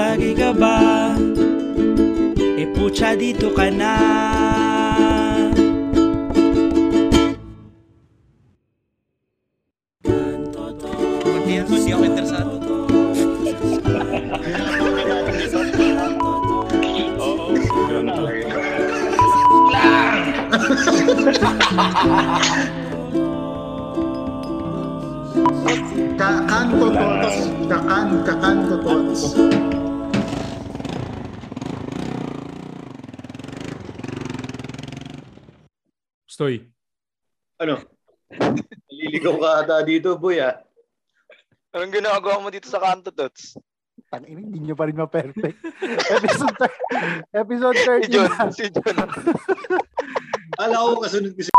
Tagay ka ba? E pucha dito ka na Naliligaw ka ata dito, boy, ah. Anong ginagawa mo dito sa kanto, Tots? Tangina, hindi nyo pa rin ma-perfect. episode, episode Si 30 John, na. si John. Kala ko kasunod ko si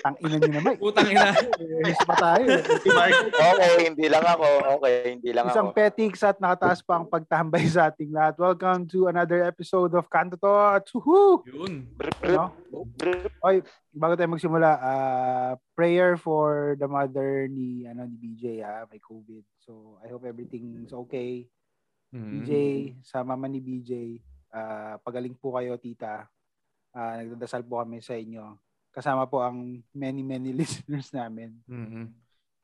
Tangina nyo naman. Putang ina. Inis pa tayo. Okay, hindi lang ako. Okay, hindi lang Isang ako. petix at nakataas pa ang pagtambay sa ating lahat. Welcome to another episode of Kanto Tots. Woohoo! Yun. Brr, brr, No? brr. Oy, bago tayo magsimula, ah, prayer for the mother ni ano ni BJ ah, may COVID. So, I hope everything's okay. Mm. BJ, sa mama ni BJ, ah, pagaling po kayo, tita. Ah, nagdadasal po kami sa inyo. Kasama po ang many many listeners namin. Mm-mm.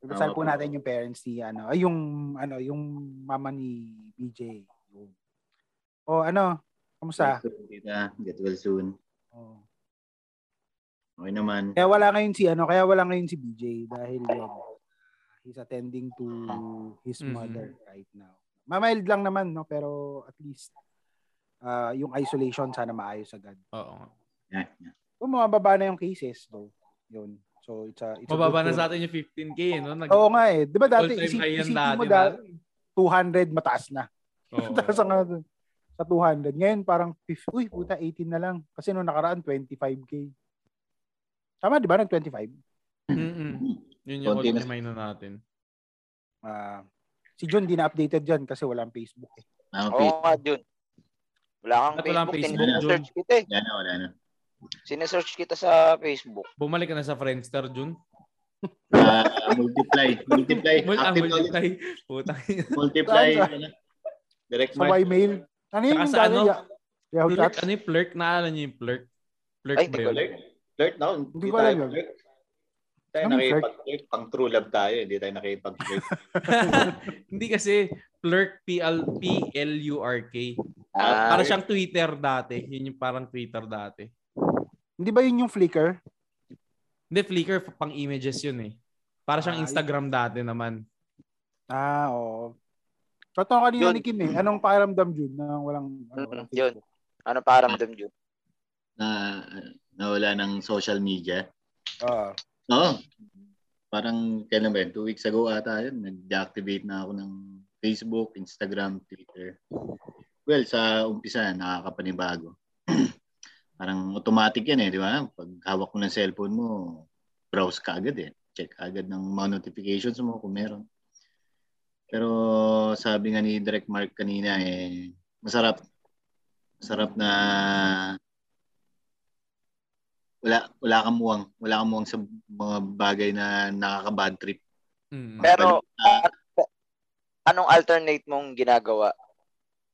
Nagdasal Tama po natin yung parents ni ano, ay yung ano, yung mama ni BJ. Yun. Oh, ano? Kamusta? Get well soon, tita. Get well soon. Oh. Okay naman. Kaya wala ngayon si ano, kaya wala ngayon si BJ dahil yun, he's attending to his Mhm. mother right now. Mamild lang naman no, pero at least ah, yung isolation sana maayos agad. Oo. Yeah, yeah. Kung mababa na yung cases though. Yun. So it's a it's a Mababa good na sa atin yung 15k, no? Nag- Oo nga eh. 'Di ba dati yan isipin dati, mo dati 200 mataas na. Oo. Mataas ang ano, sa 200. Ngayon parang 50. Uy, puta 18 na lang. Kasi nung nakaraan 25k. Tama 'di ba nag 25? Mm-mm. Yun yung Konti na- all-time high na natin. Ah, si John di na updated diyan kasi walang Facebook eh. Ah, Oo okay. nga, Jun. Wala kang Ba't walang Facebook. Facebook, Sinesearch kita eh. Wala na, wala na. Sinesearch kita sa Facebook. Bumalik ka na sa Friendster, Jun. Ah, multiply. Multiply. Mul- ah, multiply. Putang. Multiply. Ano? Direct Sa mark. Ymail. Ano yung sa ano? Ya- Yahoo Plurk, Chat? ano yung plurk? Naalala niyo yung plurk? Plurk Ay, ba yun? Alert na. Hindi ko alam yun. Tayo Anong flirt? nakipag-flirt. Pang true love tayo. Hindi tayo nakipag-flirt. Hindi kasi plurk, P-L- P-L-U-R-K. Ah, Para siyang Twitter dati. Yun yung parang Twitter dati. Hindi ba yun yung Flickr? Hindi, Flickr, pang images yun eh. Para siyang Ah, Instagram dati naman. Ah, oo. Totoo kanina Yun. ni Kim eh. Anong pakiramdam Jun na walang, ano, Mm, walang yun. Facebook? ano paramdam, Jun? na nawala ng social media. Oo. Oo. Parang kailan ba yun? Two weeks ago ata yun. Nag-deactivate na ako ng Facebook, Instagram, Twitter. Well, sa umpisa, nakakapanibago. Parang automatic yan eh, di ba? Pag hawak mo ng cellphone mo, browse ka agad eh. Check agad ng mga notifications mo kung meron. Pero sabi nga ni Direct Mark kanina eh, masarap. Masarap na wala wala kang muwang, wala kang muwang sa mga bagay na nakaka-bad trip. Mm. Pero, Ah, anong alternate mong ginagawa?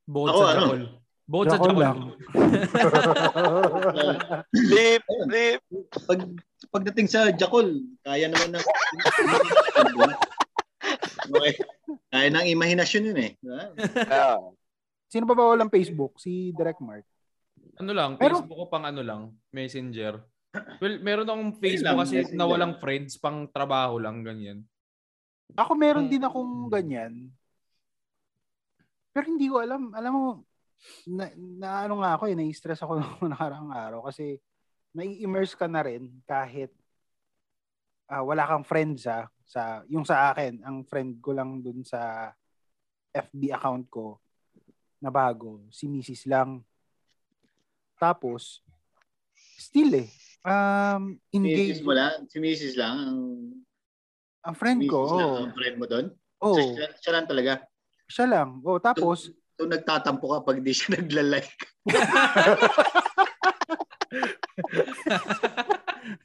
Bukod Ako, sa ano? Jackal. Bukod sa Jackal. lang. Flip, flip. pag pagdating sa Jakol, kaya naman ng okay. Kaya ng imahinasyon yun eh. di ba? Ah, Sino pa ba walang Facebook? Si Direct Mark. Ano lang, Pero- Facebook ko pang ano lang, Messenger. Well, meron akong Facebook lang, kasi Messenger. na walang friends, pang trabaho lang, ganyan. Ako meron Hmm. din akong ganyan. Pero hindi ko alam. Alam mo, na, na ano nga ako eh, nai-stress ako nung nakaraang araw kasi nai-immerse ka na rin kahit ah, wala kang friends ah, sa yung sa akin, ang friend ko lang dun sa FB account ko na bago, si Mrs. lang. Tapos, still eh, um, engaged. mo lang, si Mrs. lang ang Ang friend Mrs. ko, lang ang friend mo doon. oh, Siya, siya lang talaga. siya lang. Oh, tapos, So nagtatampo ka pag di siya nagla-like.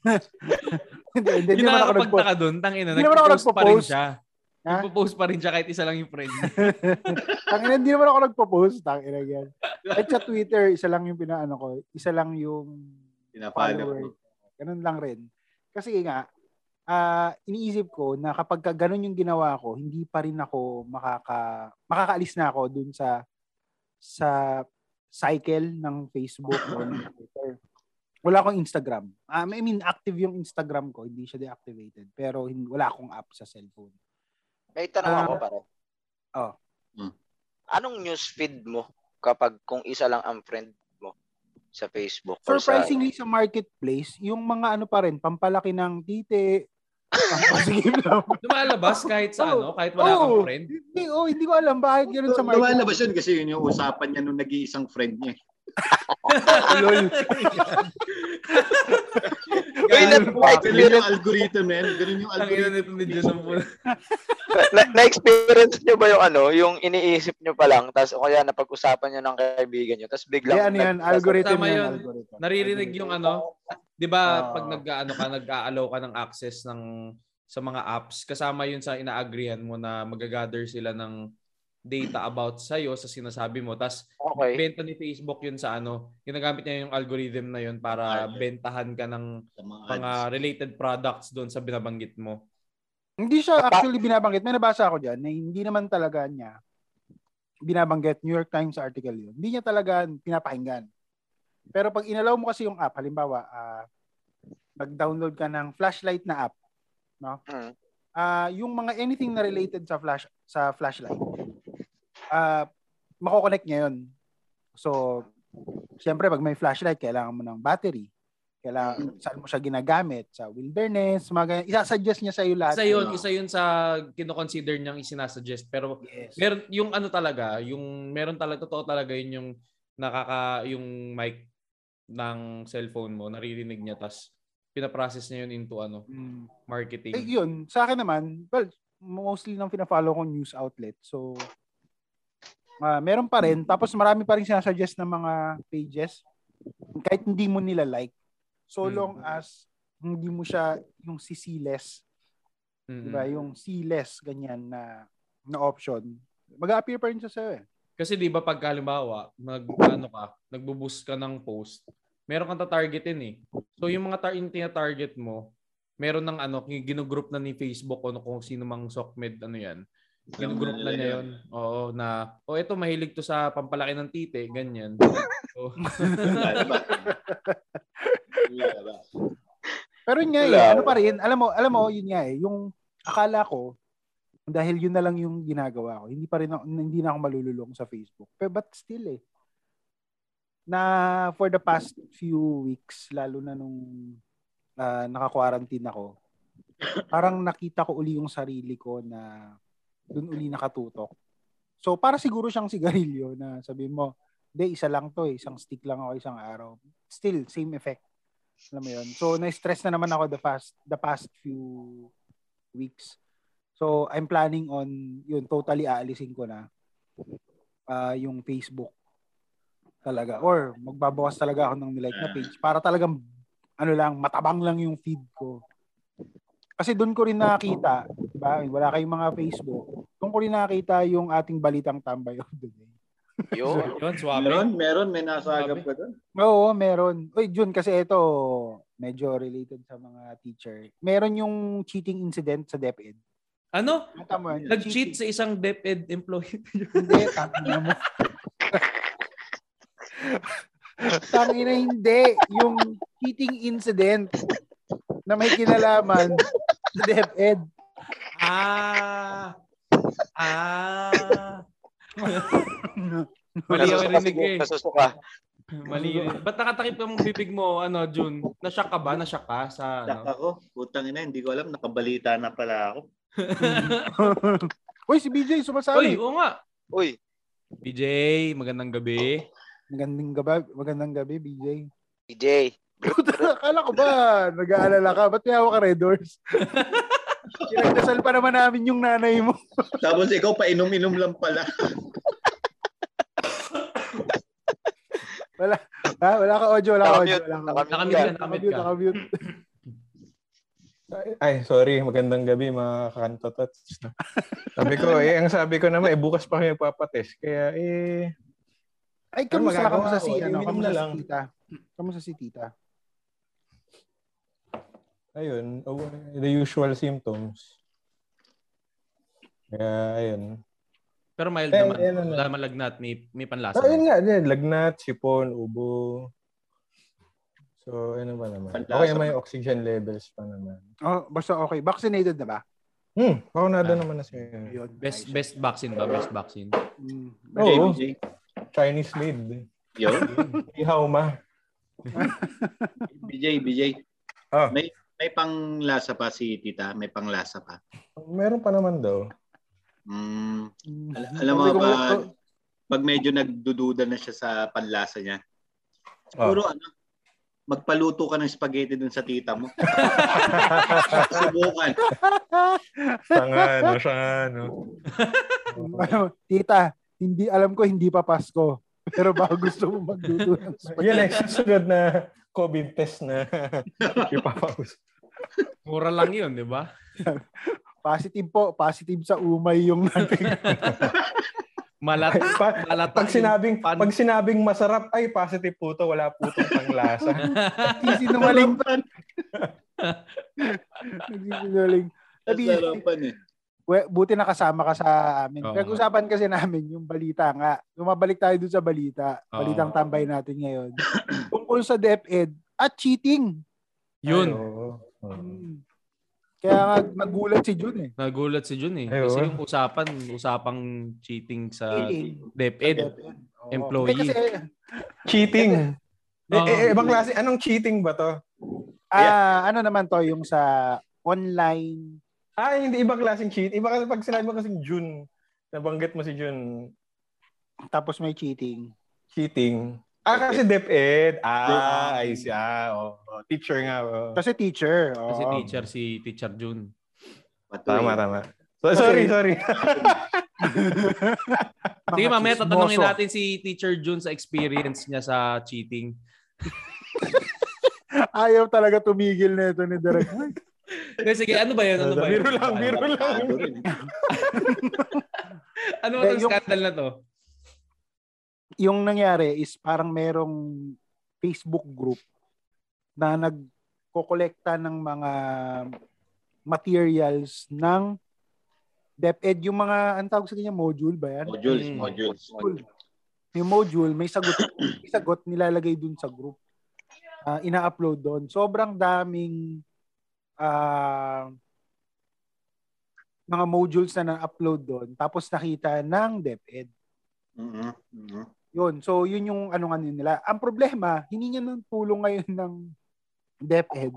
hindi, hindi, Hindi hindi naman ako nagpo- nakakapagtaka doon, Hindi naman ako nagpo-post pa rin nagpo-post. siya. Ha? Ipopost pa rin siya kahit isa lang yung friend. Tangina, hindi naman ako nagpo-post. Tangina yan. At sa Twitter, isa lang yung pinaano ko. Isa lang yung Pinafollow follower. Ganun lang rin. Kasi nga, ah iniisip ko na kapag ka ganun yung ginawa ko, hindi pa rin ako makaka makakaalis na ako dun sa sa cycle ng Facebook o ng Twitter. Wala akong Instagram. Um, I mean, active yung Instagram ko, hindi siya deactivated. Pero hin- wala akong app sa cellphone. May tanong Ah. ako pare. Oh. Hmm. Anong newsfeed mo kapag kung isa lang ang friend mo sa Facebook? or sa- Surprisingly sa marketplace, yung mga ano pa rin, pampalaki ng titi. Lumalabas kahit sa Oo. ano, kahit wala Oo. kang friend. Hindi, oh, hindi ko alam bakit ganun sa market. Lumalabas yun kasi yun yung usapan niya nung nag-iisang friend niya. Lol. Uy, Ganun yung algorithm, man. Ganun yung algorithm. na, na-experience nyo ba yung ano, yung iniisip nyo pa lang, tapos o kaya napag-usapan nyo ng kaibigan nyo, tapos biglang... Hindi, ano yan, algorithm Tama yun. algorithm. Naririnig yung ano, 'di ba Ah. pag nag-aano ka, nag-allow ka ng access ng sa mga apps, kasama yun sa ina-agreean mo na magagather sila ng data about sa sa sinasabi mo. Tapos Okay. benta ni Facebook yun sa ano, ginagamit niya yung algorithm na yun para Market. bentahan ka ng mga mga related products doon sa binabanggit mo. Hindi siya actually binabanggit. May nabasa ako dyan na hindi naman talaga niya binabanggit. New York Times article yun. Hindi niya talaga pinapakinggan. Pero pag inalaw mo kasi yung app, halimbawa, ah, nag-download ka ng flashlight na app, no? Hmm. Ah, yung mga anything na related sa flash sa flashlight, ah, mako-connect niya yun. So, siyempre pag may flashlight, kailangan mo ng battery. Kailangan, saan mo siya ginagamit? Sa wilderness, mga ganyan. Isasuggest niya sa iyo lahat. Isa yun, isa yun sa kino-consider niyang isinasuggest. Pero Yes. meron yung ano talaga, yung meron talaga totoo talaga yun yung nakaka yung mic ng cellphone mo, naririnig niya tas pinaprocess niya yun into ano, Mm. marketing. Eh, yun, sa akin naman, well, mostly nang pina-follow ko news outlet. So, ah meron pa rin. Tapos marami pa rin sinasuggest ng mga pages. Kahit hindi mo nila like. So Hmm. long as hindi mo siya yung CC-less, Mm-mm. di ba? Yung C-less, ganyan na, na option. Mag-appear pa rin siya sa'yo eh. Kasi 'di ba pag halimbawa, nag ano ka, nagbo-boost ka ng post, meron kang ta-targetin eh. So yung mga tar- yung tina-target mo, meron ng ano, ginugroup na ni Facebook o kung sino mang sockmed ano 'yan. Ginugroup na niya yun. Oo, na, o oh, ito mahilig to sa pampalaki ng tite, ganyan. So. Pero yun nga eh, ano pa rin, alam mo, alam mo, yun nga eh, yung akala ko, dahil yun na lang yung ginagawa ko, hindi pa rin ako, hindi na ako malululong sa Facebook. Pero but still eh, na for the past few weeks, lalo na nung uh, naka-quarantine ako, parang nakita ko uli yung sarili ko na dun uli nakatutok. So, para siguro siyang sigarilyo na sabi mo, hindi, isa lang to eh, isang stick lang ako isang araw. Still, same effect. Alam mo yun? So, na-stress na naman ako the past, the past few weeks. So, I'm planning on, yun, totally aalisin ko na ah, yung Facebook talaga. Or, magbabawas talaga ako ng nilike na page para talagang, ano lang, matabang lang yung feed ko. Kasi doon ko rin nakita, di ba? Wala kayong mga Facebook. Doon ko rin nakita yung ating balitang tambay of the day. Yun. yun, swabe. Meron, meron. May nasagap ka doon. Oo, meron. Uy, Jun, kasi ito, medyo related sa mga teacher. Meron yung cheating incident sa DepEd. Ano? Yun? Nag-cheat sa isang DepEd employee. Hindi, tangina mo. tangina hindi. Yung cheating incident na may kinalaman sa DepEd. ah! Ah! Mali Nasusuka rinig eh. Nasusuka. Mali rin. Ba't nakatakip ka mong bibig mo, ano, Jun? Nashock ka ba? Nashock ka sa, ano? ako. Putang ina, hindi ko alam. Nakabalita na pala ako. Uy, si BJ Uy, sumasali. oo nga. Uy, BJ, magandang gabi. Magandang gabi, magandang gabi, BJ. DJ. Akala ko ba, nag-aalala ka? Ba't may hawak ka Red Doors? Pinagdasal pa naman namin yung nanay mo. Tapos ikaw, painom-inom lang pala. Wala. Ha? Wala ka audio, wala ka audio. Nakamute. Wala ka audio. Nakamute Nakamute ka, nakamute Nakamute, ka. nakamute. Ay, sorry. Magandang gabi mga kakantotots. sabi ko, eh, ang sabi ko naman, eh, bukas pa kami magpapatest. Kaya, eh, Ay, kamusta, kamusta si, ano, kamusta na si tita? Kamusta si tita? ayun, oh, the usual symptoms. Kaya, ayun. Pero mild Eh, naman. eh, ano na. Wala naman lagnat. May, may panlasa. So, ayun nga, din, lagnat, sipon, ubo. So, ano ba naman? Panlasa Okay yung oxygen levels pa naman. Oh, basta okay. Vaccinated na ba? Hmm, vacunado Ah. naman na siya. Yun. Best best vaccine ba? Best vaccine. Mm. Oo. BJ, Chinese made. Yo, Ihaw ma. BJ, BJ. Ah. May may panglasa pa si tita, may panglasa pa. Meron pa naman daw. Mm, al- alam mo ba, pag medyo nagdududa na siya sa panlasa niya, siguro ano, magpaluto ka ng spaghetti dun sa tita mo. Subukan. Siya nga, no, siya nga, no. Ano, tita, hindi alam ko hindi pa Pasko. Pero baka gusto mo magluto ng spaghetti. Yan ay susunod na COVID test na ipapaus. Mura lang yun, di ba? Positive po. Positive sa umay yung natin. Malat, Pa- malata pag sinabing pan- pag sinabing masarap ay positive po to, wala po tong panglasa. Sinungaling pa. Nagsisinungaling. Nasarapan eh. we, buti nakasama ka sa amin. Oo. Pag-usapan kasi namin yung balita nga. Lumabalik tayo dun sa balita. Oo. Balitang tambay natin ngayon. Tungkol sa DepEd at cheating. Yun. Ay. Oo. Hmm. Kaya nga nagulat si Jun eh. Nagulat si Jun eh. Ay, Kasi yung usapan, usapang cheating sa. DepEd. Employee. Kasi, Cheating. Eh, Oo. eh, ibang klase, anong cheating ba to? ah, ano naman to, yung sa online, Ah, hindi ibang klaseng cheat. Iba kasi pag sinabi mo kasi June, nabanggit mo si June, tapos may cheating. cheating. Ah, kasi DepEd. Ah, I see. Ah, oh, oh. Teacher nga. Oh. Kasi teacher. Kasi oo. teacher si Teacher Jun. Patuloy. Tama, tama. So, sorry, sorry. Sige, mamaya tatanungin natin si Teacher Jun sa experience niya sa cheating. Ayaw talaga tumigil na ito ni Derek. Hindi, sige, ano ba yun? Ano ba yun? biro lang, biro lang. Ano ba Eh, itong yung- scandal na to? yung nangyari is parang merong Facebook group na nagkokolekta ng mga materials ng DepEd. Yung mga, ang tawag sa kanya, module ba yan? Modules, Mm. modules. Yung module, may sagot, may sagot nilalagay dun sa group. Ah, ina-upload doon. Sobrang daming ah, mga modules na na-upload doon. Tapos nakita ng DepEd. Mhm, mhm. Yun. So, yun yung ano nga nila. Ang problema, hiningan ng tulong ngayon ng DepEd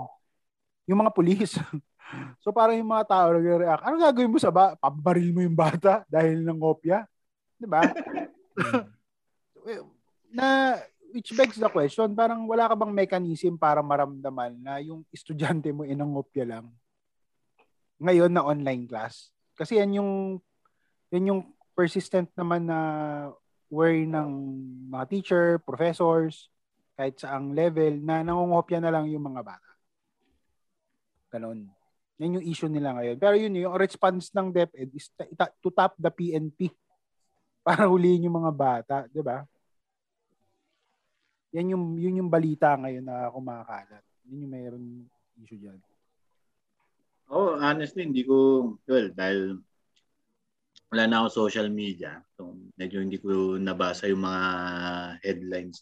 yung mga pulis. so, parang yung mga tao nag-react. Ano gagawin mo sa ba? Pabaril mo yung bata dahil ng kopya? Di ba? na, which begs the question, parang wala ka bang mechanism para maramdaman na yung estudyante mo inangopya lang ngayon na online class? Kasi yan yung yan yung persistent naman na worry ng mga teacher, professors, kahit sa ang level na nangungopya na lang yung mga bata. Ganon. Yan yung issue nila ngayon. Pero yun, yung response ng DepEd is to tap the PNP para huliin yung mga bata, di ba? Yan yung, yun yung balita ngayon na kumakalat. Yun yung mayroon issue dyan. Oh, honestly, hindi ko, well, dahil wala na ako social media. So, medyo hindi ko nabasa yung mga headlines.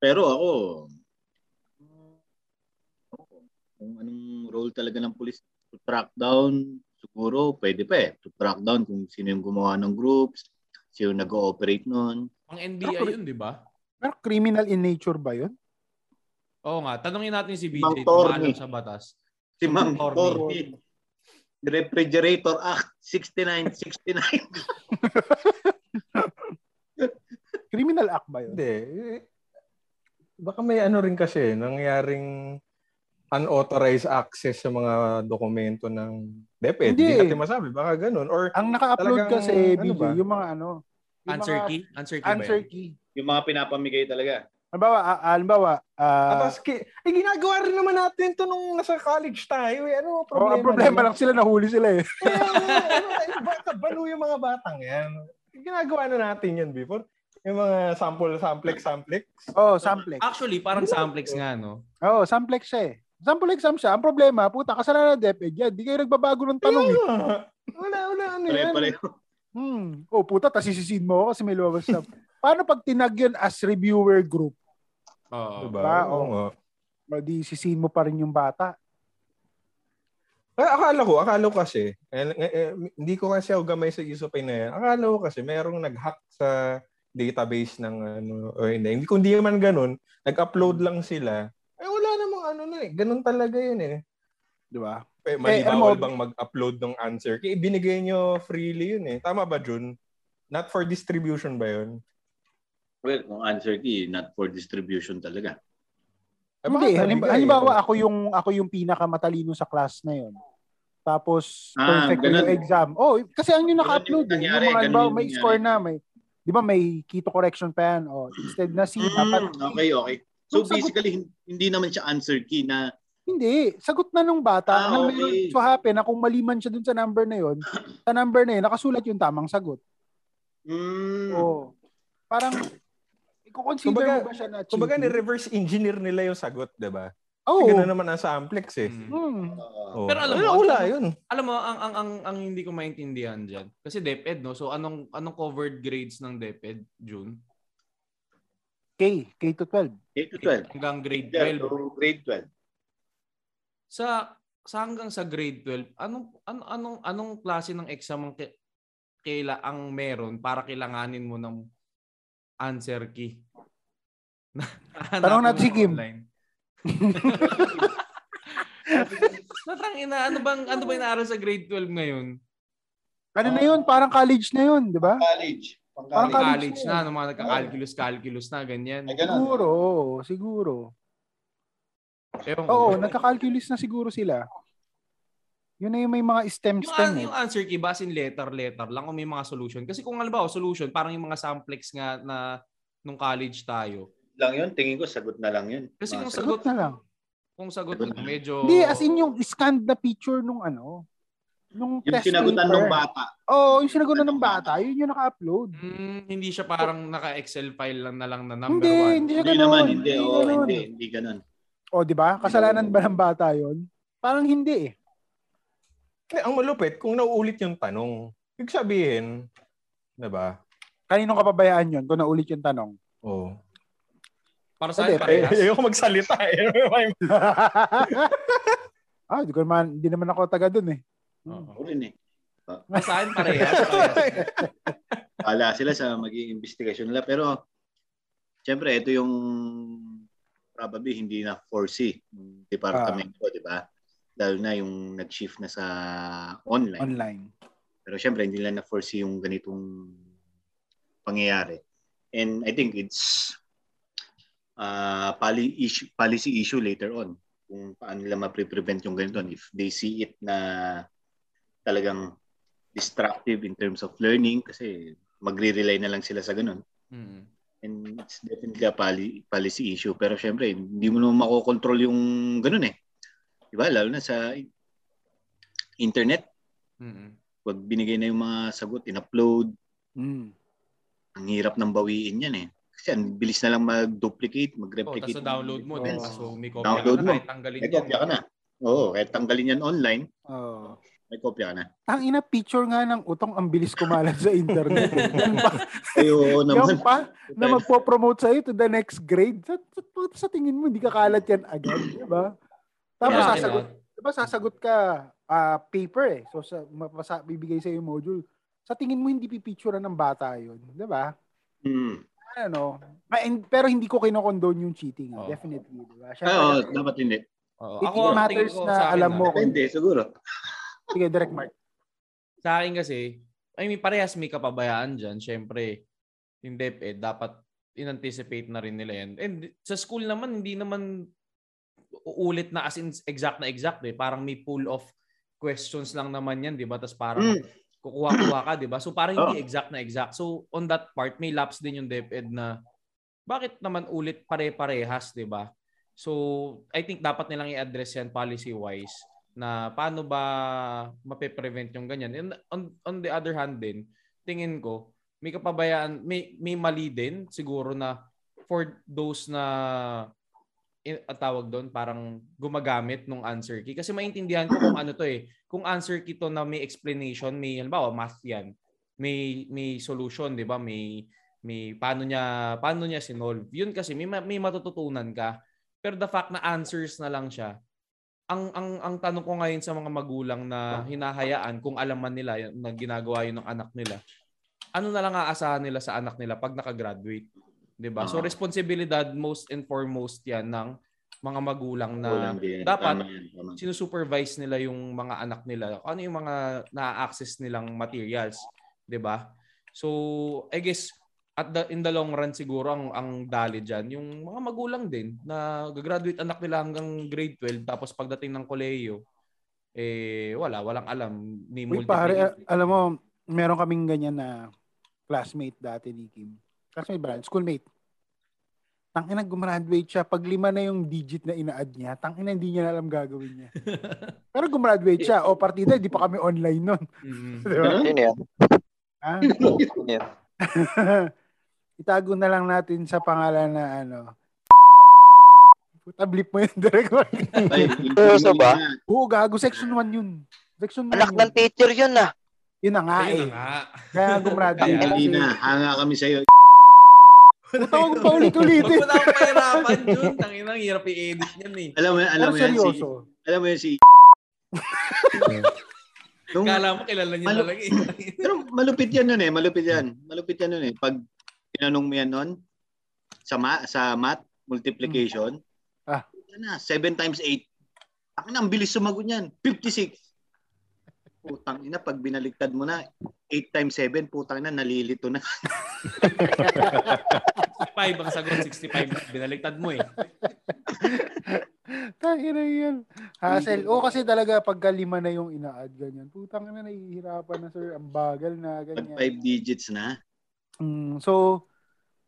Pero ako, kung anong role talaga ng police to track down, siguro pwede pa eh. To track down kung sino yung gumawa ng groups, sino nag-ooperate nun. Ang NBI yun, di ba? Pero criminal in nature ba yun? Oo nga. Tanungin natin si BJ Mang sa batas. Si Mang. Torny. Refrigerator Act 6969. Criminal act ba yun? Hindi. Baka may ano rin kasi, nangyaring unauthorized access sa mga dokumento ng DepEd. Hindi. Hindi natin masabi. Baka ganun. Or Ang naka-upload kasi, ano BJ, ba? yung mga ano, yung Answer mga key? Answer key ba answer yan? key. yung mga pinapamigay talaga. Halimbawa, ah, halimbawa, ah, Tapos, ki- eh, ginagawa rin naman natin to nung nasa college tayo. Eh. Ano oh, problema? ang problema lang sila, nahuli sila eh. Eh, ano, ano, eh, bata, balo yung mga batang yan. Ginagawa na natin yan before. Yung mga sample, samplex, samplex. Oh, samplex. Actually, parang samplex nga, no? Oh, samplex siya eh. Sample exam siya. Ang problema, puta, kasalanan ng DepEd yan. Di kayo nagbabago ng tanong eh. Wala, wala, ano yan. Pare-pareho. Hmm. Oh, puta, tas mo ako kasi may lumabas na. Paano pag tinag yun as reviewer group? Oo. Diba? Ba, Oo oh. nga. O di sisihin mo pa rin yung bata. Eh, akala ko, akala ko kasi, eh, eh, eh, hindi ko kasi ako gamay sa isopay na yan. Akala ko kasi mayroong nag-hack sa database ng ano, o hindi. Hindi, kung di man ganun, nag-upload lang sila. Eh, wala namang ano na eh. Ganun talaga yun eh. Di ba? Eh, Eh, mali bawal mo- bang mag-upload ng answer? Kaya binigay nyo freely yun eh. Tama ba, Jun? Not for distribution ba yun? Well, kung answer key, not for distribution talaga. Eh, Hindi, bakit halimbawa, halimbawa ako yung ako yung pinakamatalino sa class na yon. Tapos Ah, perfect ganun. yung exam. Oh, kasi ang yung naka-upload Ganun eh. yung Yung nangyari, mga ganun halimbawa, yung may score na, may 'di ba may keto correction pa yan. Oh, instead na C dapat Mm, okay, okay. So sagot- basically, hin- hindi naman siya answer key na hindi, sagot na nung bata. Ah, nang okay. meron so happen na kung mali man siya dun sa number na yon, sa number na yun, nakasulat yung tamang sagot. mm, Oh. Parang i-consider Kumbaga- mo ba siya na Kumbaga, cheating? ni-reverse engineer nila yung sagot, di ba? Kasi Ganun naman ang samplex eh. Mm. Hmm. uh, Oh. Pero alam mo, wala, wala yun. Alam mo, ang, ang, ang, ang hindi ko maintindihan dyan. Kasi DepEd, no? So, anong, anong covered grades ng DepEd, June? K, K to 12. 8 to 12. Hanggang grade Yeah, 12. to grade 12. Sa, sa hanggang sa grade 12, anong, anong, anong, anong klase ng exam ang ki- kaila ang meron para kailanganin mo ng answer key? Tanong natin si Kim. Natang ina, ano bang ano ba inaaral sa grade 12 ngayon? Ano na yun? Parang college na yun, di ba? College. Pang Parang college. college na, ano mga nagka-calculus, calculus na, ganyan. Ay, ganun. Siguro, oo, siguro. Ewan. Oo, nagka-calculus na siguro sila. Yun na yung may mga yung, STEM-STEM an- eh. yung answer key, base in letter, letter lang o may mga solution. Kasi kung halimbawa solution, parang yung mga samplex nga na nung college tayo. Lang yun, tingin ko sagot na lang yun. Kasi kung Sagot sagot, na lang. kung sagot Sagot lang, na. medyo... Hindi, as in yung scanned na picture nung ano, nung Yung test sinagutan paper. ng bata. Oo, yung sinagutan ng bata, yun yung naka-upload. Hmm, hindi siya parang naka-Excel file lang na lang na number Hindi, one. hindi siya Hindi ganun. naman, hindi. Oo, ganun. hindi, hindi ganun. O, di ba? Kasalanan ba ng bata yun? Parang hindi eh. Kaya ang malupit, kung nauulit yung tanong, ibig sabihin, di ba? Kaninong kapabayaan yun kung naulit yung tanong? Oh. Para sa akin, parehas. Eh, ayoko magsalita eh. ah, di ko naman, hindi naman ako taga dun eh. Oo. Rin eh. Para sa akin, parehas. parehas. Wala sila sa magiging investigasyon nila. Pero, syempre, ito yung probably hindi na foresee ng departamento, di ba? Lalo na yung nag-shift na sa online. Online. Pero syempre, hindi nila na-foresee yung ganitong pangyayari. And I think it's uh, poli- issue, policy issue later on kung paano nila ma-prevent yung ganito if they see it na talagang destructive in terms of learning kasi magre-rely na lang sila sa ganun. Mm. And it's definitely a poli- policy issue. Pero syempre, hindi mo naman makokontrol yung ganun eh. Diba? Lalo na sa internet. Mm. Pag binigay na yung mga sagot, in-upload, Mm. ang hirap ng bawiin yan eh. Kasi ang bilis na lang mag-duplicate, Oh, mag-replicate. tapos download mo, di ba? So, may copy Download ka na, mo. kahit tanggalin May kopya ka na. Oo, kahit tanggalin yan online, Oh. may kopya ka na. Ang ina picture nga ng utong ang bilis kumalat sa internet. Ay, oo naman. yan pa na magpo-promote sa'yo to the next grade. Sa, sa, sa tingin mo, hindi ka kalat yan agad. Diba? Tapos Kaya, sasagot, kaya- diba, sasagot ka ah, paper eh. So, sa, mapasa, bibigay sa'yo yung module. Sa tingin mo, hindi pipicturean ng bata yun. Diba? Hmm. Ano, and- pero hindi ko kinokondone yung cheating. Oh. Definitely. Diba? Ay, Syempre, oo, dapat hindi. Oo. It Ako, matters tingin ko na sa akin, alam mo. Depende, siguro. Sige, direct mark. Sa akin kasi, I mean, parehas may kapabayaan dyan. Siyempre, yung DepEd, dapat in-anticipate na rin nila yan. And sa school naman, hindi naman uulit na as in exact na exact eh. Parang may pool of questions lang naman yan, di ba? Tapos parang Mm. Kukuha-kuha ka, di ba? So parang hindi Oh. exact na exact. So on that part, may lapse din yung DepEd na bakit naman ulit pare-parehas, 'di ba? So, I think dapat nilang i-address yan policy-wise na paano ba mape-prevent yung ganyan. And on, on the other hand din, tingin ko, may kapabayaan, may, may mali din siguro na for those na in, tawag doon, parang gumagamit nung answer key. Kasi maintindihan ko kung ano to eh. Kung answer key to na may explanation, may halimbawa math yan. May may solution, 'di ba? May may paano niya paano niya sinolve. Yun kasi may may matututunan ka. Pero the fact na answers na lang siya, ang ang ang tanong ko ngayon sa mga magulang na hinahayaan kung alam man nila na ginagawa yun ng anak nila, ano na lang aasahan nila sa anak nila pag nakagraduate? 'Di ba? So Oo. responsibilidad most and foremost 'yan ng mga magulang na din. dapat Tama yan, tama. sinusupervise nila yung mga anak nila. Ano yung mga na-access nilang materials, 'di ba? So, I guess at the, in the long run siguro ang ang dali diyan yung mga magulang din na gagraduate anak nila hanggang grade 12 tapos pagdating ng kolehiyo eh wala walang alam ni Uy, pare, alam mo, meron kaming ganyan na classmate dati ni Kim. Classmate ba? Schoolmate. Tangina, gumraduate siya. Pag lima na yung digit na ina-add niya, tangina, hindi niya na alam gagawin niya. Pero gumraduate siya. O partida, di pa kami online nun. Mm. Di ba? Yun yan. Ha? Itago na lang natin sa pangalan na ano. Puta, blip mo yun direct. Ay, Seryoso ba? Oo, gago. Section 1 yun. Section 1 Anak yun. ng teacher yun ah. Yun na nga Ayun eh. na nga. Kaya gumraduate. Kaya, Hindi na, hanga kami sa'yo. Puta, huwag pa ulit-ulitin. mo na akong pahirapan dun. Tangina, ang hirap i-edit yan eh. Alam mo, alam Pero mo yan si, seryoso. alam mo yan si Nung, Kala mo kilala niya Ano? talaga eh. pero malupit yan nun eh, malupit yan. Malupit yan nun eh. Pag tinanong mo yan nun, sa, ma- sa math, multiplication, Ah. yan na, 7 times 8. Akin ang bilis sumagot niyan, 56. Putang ina, pag binaliktad mo na, 8 times 7, putang ina, nalilito na. 65 ang sagot, 65. Binaliktad mo eh. Tangina yan. Hassle. O kasi talaga pagka lima na yung ina-add ganyan. Putang ina nahihirapan na sir. Ang bagal na Pag ganyan. 5 digits na. Mm, so,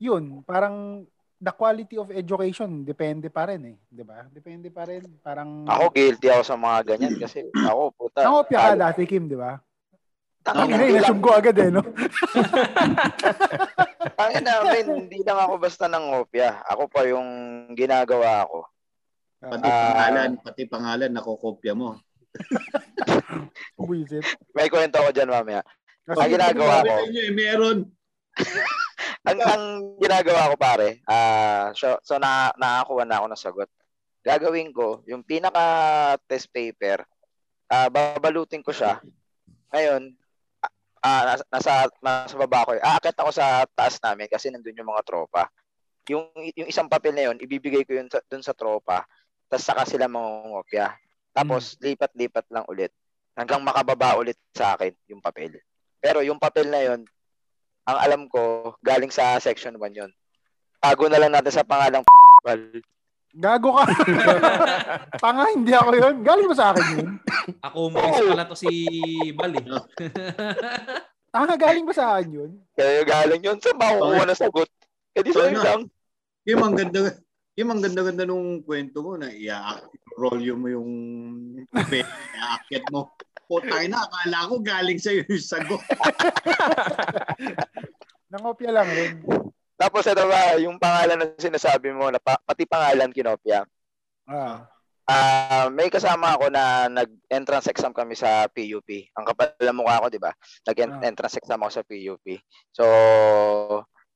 yun. Parang the quality of education depende pa rin eh. Di ba? Depende pa rin. Parang... Ako guilty ako sa mga ganyan kasi ako puta. Nangopya ka dati, Kim, di ba? Tangin Tangina, inassume ko agad eh, no? Tangin namin, hindi lang ako basta ng ngopya. Ako pa yung ginagawa ko. Pati pangalan, pati pangalan, nakokopya mo. Buisit. May kwento ko dyan mamaya. Kasi, Ang ginagawa ko, eh, meron. ang, ang ginagawa ko pare, ah so, so na, nakakuha na ako ng sagot. Gagawin ko, yung pinaka test paper, ah babalutin ko siya. Ngayon, ah nasa, nasa, nasa baba ko. Aakit ako sa taas namin kasi nandun yung mga tropa. Yung, yung isang papel na yun, ibibigay ko yun sa, dun sa tropa. Tapos saka sila mangungopya. Tapos lipat-lipat lang ulit. Hanggang makababa ulit sa akin yung papel. Pero yung papel na yun, ang alam ko, galing sa section 1 yun. Tago na lang natin sa pangalang Gago ka. Tanga, hindi ako yun. Galing ba sa akin yun? Ako mo isa pala to si Bal eh. Tanga, galing ba sa akin yun? Kaya galing yun. Saan ba kukuha ng sagot? Eh di sa'yo lang. Yung ang ganda, yung ang ganda-ganda nung kwento mo na i-roll mo yung papel, i-aakyat mo. Putay na, akala ko galing sa'yo yung sagot. Nangopya lang rin. Tapos ito ba, yung pangalan na sinasabi mo, na pa, pati pangalan kinopya. Ah. Ah, may kasama ako na nag-entrance exam kami sa PUP. Ang kapal ng mukha ko, 'di ba? Nag-entrance exam ako sa PUP. So,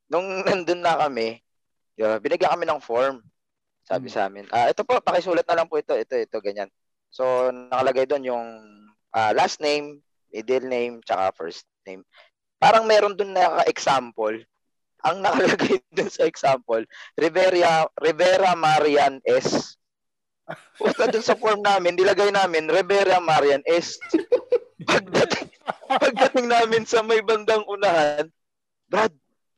nung nandun na kami, yun, binigyan kami ng form. Sabi sa amin, ah, ito po, pakisulat na lang po ito, ito, ito, ganyan. So, nakalagay doon yung ah, last name, middle name, tsaka first name. Parang meron doon na example. Ang nakalagay doon sa example, Rivera, Rivera Marian S. Pusta dun sa form namin, nilagay namin, Rivera Marian S. Pagdating, pagdating namin sa may bandang unahan, Brad,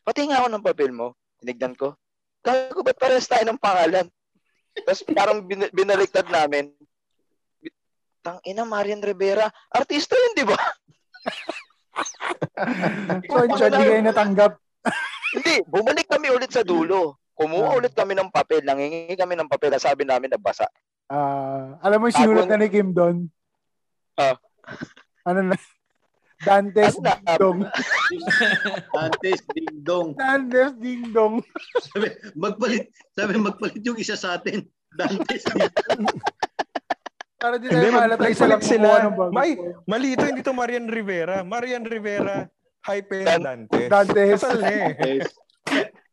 pati nga ako ng papel mo. Tinignan ko. Gago, ba't parehas tayo ng pangalan? Tapos parang bin- binaliktad namin. Tang ina, Marian Rivera. Artista yun, di ba? So, hindi kayo natanggap. Hindi, bumalik kami ulit sa dulo. Kumuha Ah. ulit kami ng papel, nangingi kami ng papel, sabi namin nabasa. Ah, alam mo yung sinulat na ni Kim doon? Ah. Ano na? Dantes Ano na? Dingdong. Dantes, ding dong. Dantes Dingdong. Sabi, magpalit, sabi magpalit yung isa sa atin. Dantes, ding dong. Para di Hindi, tayo malata mag- isa lang sila. May, mali ito, hindi to Marian Rivera. Marian Rivera, hype Dan- Dantes. Dantes. Kasal na eh.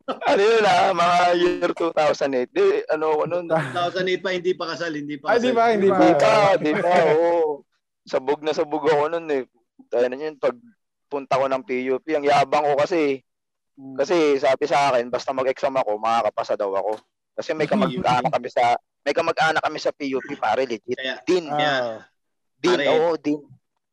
Ano yun ah, mga year 2008. Di, ano, ano, 2008 pa, hindi pa kasal, hindi pa Ay, kasal. di ba? Hindi Di pa. Di pa, di pa, oo. Sabog na sabog ako nun eh. Tayo na yun, pag punta ko ng PUP, ang yabang ko kasi. Kasi sabi sa akin, basta mag-exam ako, makakapasa daw ako. Kasi may kamag-anak kami sa may kamag-anak kami sa PUP, pare, legit. Kaya Din, Ah, din, pare. oo, din.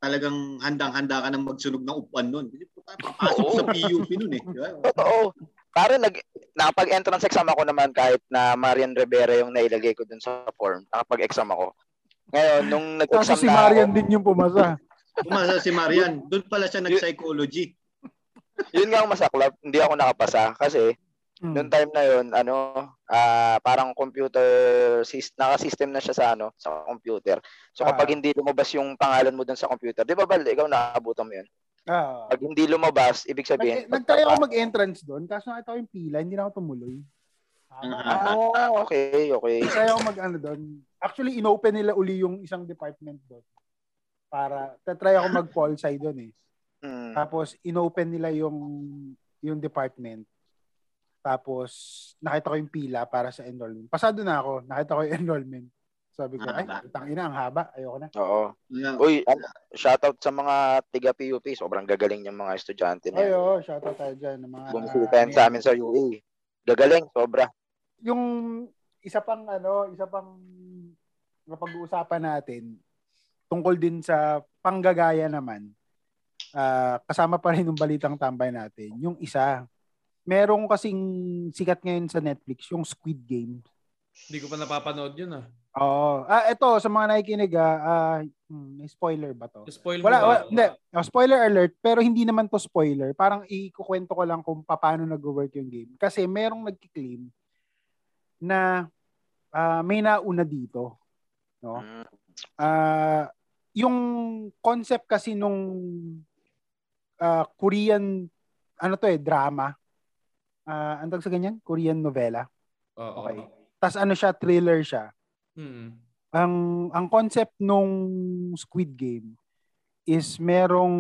talagang handang-handa ka ng magsunog ng upuan nun. Papasok sa PUP nun eh. Di ba? Totoo. Pare, nag, nakapag-entrance exam ako naman kahit na Marian Rivera yung nailagay ko dun sa form. Nakapag-exam ako. Ngayon, nung nag-exam si na Marian ako, din yung pumasa. Umasa si Marian. Doon pala siya nag-psychology. yun nga ang masaklap, hindi ako nakapasa kasi Hmm. Noong time na yon ano, ah parang computer system, naka-system na siya sa ano, sa computer. So Ah. kapag hindi lumabas yung pangalan mo dun sa computer, 'di ba Bal, ikaw naabutan mo 'yun? Ah. Pag hindi lumabas, ibig sabihin, Nag- Nag-try ako mag-entrance doon, kaso nakita ko yung pila, hindi na ako tumuloy. Ah, okay, okay. Try ako mag-ano doon. Actually, inopen nila uli yung isang department doon. Para, try ako mag-pol sci doon eh. Hmm. Tapos, inopen nila yung yung department. Tapos, nakita ko yung pila para sa enrollment. Pasado na ako, nakita ko yung enrollment. Sabi ko, ay, Haba. tangina, ang haba. Ayoko na. Oo. Nga, Uy, ano, shoutout sa mga tiga PUP. Sobrang gagaling yung mga estudyante na Ay, oo, shoutout tayo dyan. Ng mga, Bumisita yan sa amin sa UE. Gagaling, sobra. yung isa pang ano, isa pang napag-uusapan natin tungkol din sa panggagaya naman. ah, kasama pa rin yung balitang tambay natin. Yung isa, merong kasing sikat ngayon sa Netflix, yung Squid Game. Hindi ko pa napapanood yun ah. Oo. Ah, ito, sa mga nakikinig, ah, ah, hmm, may spoiler ba to? Spoil Wala, wala ba? hindi. Oh, spoiler alert, pero hindi naman to spoiler. Parang ikukwento ko lang kung paano nag-work yung game. Kasi merong nagki-claim na ah, may nauna dito. No? Mm. Ah, yung concept kasi nung ah, Korean ano to eh, drama. Ah, ang tawag sa ganyan? Korean novela. Oo. Okay. Tapos ano siya, thriller siya Mm. ang ang concept nung Squid Game is merong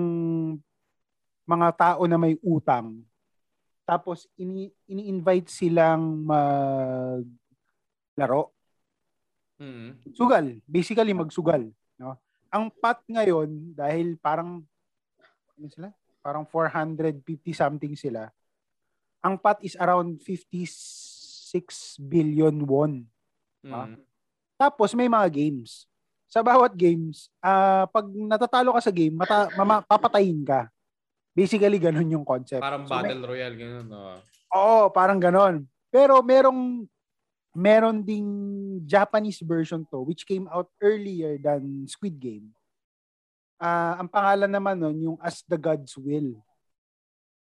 mga tao na may utang. Tapos ini ini-invite silang mag laro. Mm. Sugal, basically magsugal, no? Ang pot ngayon dahil parang ano sila? Parang 450 something sila. Ang pot is around 56 billion won. Mm. Tapos may mga games. Sa bawat games, ah pag natatalo ka sa game, mata, mama, papatayin ka. Basically, ganun yung concept. Parang So, may- battle royale ganun. Oh. Oo, parang ganon. Pero merong meron ding Japanese version to which came out earlier than Squid Game. Ah, ang pangalan naman nun yung As the Gods Will.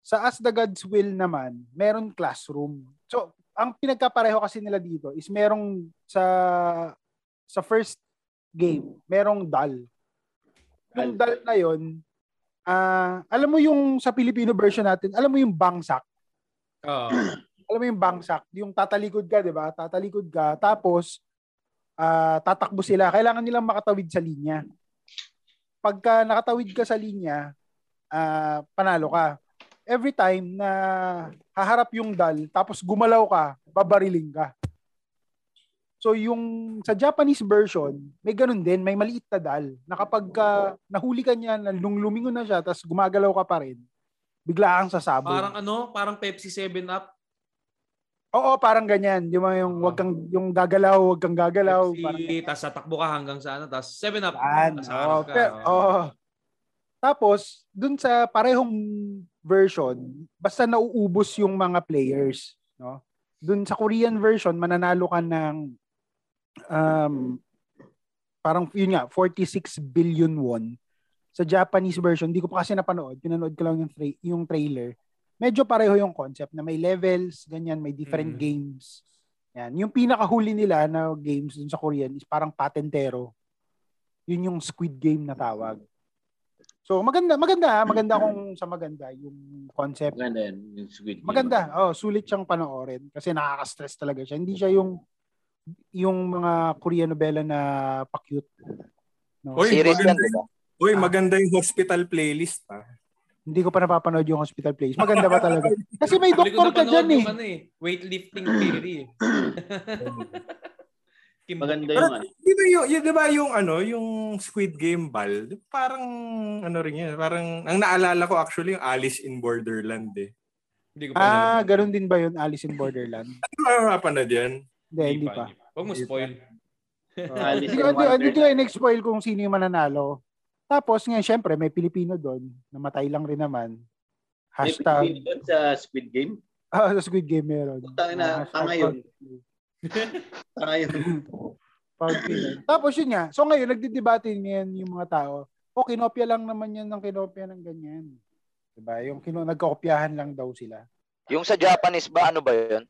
Sa As the Gods Will naman, meron classroom. So, ang pinagkapareho kasi nila dito is merong sa sa first game, merong dal. Yung dal na yon, ah, alam mo yung sa Filipino version natin, alam mo yung bangsak Oo. alam mo yung bangsak, yung tatalikod ka, 'di ba? Tatalikod ka, tapos ah tatakbo sila. Kailangan nilang makatawid sa linya. Pagka nakatawid ka sa linya, ah panalo ka. Every time na haharap yung dal, tapos gumalaw ka, babariling ka. So yung sa Japanese version, may ganun din, may maliit na dal na kapag ka nahuli ka niya, na nung lumingon na siya, tapos gumagalaw ka pa rin, bigla kang sasabog. Parang ano, parang Pepsi 7 Up. Oo, parang ganyan. Yung yung wag kang yung gagalaw, wag kang gagalaw, parang Pepsi, tapos tatakbo ka hanggang sa ano, tapos 7 Up. yan. Tas Oo, harap ka, pero, oo. Tapos, dun sa parehong version, basta nauubos yung mga players, no? Dun sa Korean version, mananalo ka ng um, parang yun nga, 46 billion won. Sa Japanese version, hindi ko pa kasi napanood, pinanood ko lang yung, tra- yung trailer. medyo pareho yung concept na may levels, ganyan, may different Mm. games. Yan. Yung pinakahuli nila na games dun sa Korean is parang patentero. Yun yung Squid Game na tawag. So maganda, maganda, ah. maganda kung sa maganda yung concept. Maganda yan, yung Squid Game. Maganda. Oh, sulit siyang panoorin kasi nakaka-stress talaga siya. Hindi siya yung yung mga Korean novela na pa-cute. No? Oy, Series yan, maganda, di ba? Uy, maganda yung hospital playlist ah. Hindi ko pa napapanood yung Hospital Place. Maganda ba talaga? Kasi may doktor ka dyan eh. ano eh. Weightlifting theory eh. Kim- Maganda Pero yung ano. di ba yung, yung, di ba yung ano, yung Squid Game ball, parang ano rin yan, parang ang naalala ko actually yung Alice in Borderland eh. Hindi ko pa Ah, nanonood. ganun din ba yun? Alice in Borderland? Ano ba mapanood yan? Hindi, hindi pa. hindi pa. Huwag mo spoil. Alice Hindi in ko, hindi, hindi ko Wonderland. in-spoil kung sino yung mananalo. Tapos ngayon, syempre, may Pilipino doon. Namatay lang rin naman. May Hashtag. Pilipino doon sa Squid Game. Ah, sa Squid Game meron. Putang Ah, ina, hashtag tanga yun. Tanga yun. Tapos yun nga. So ngayon, nagdidebate ngayon yung mga tao. O, kinopya lang naman yan ng kinopya ng ganyan. Diba? Yung kino, nagkakopyahan lang daw sila. Yung sa Japanese ba, ano ba yun?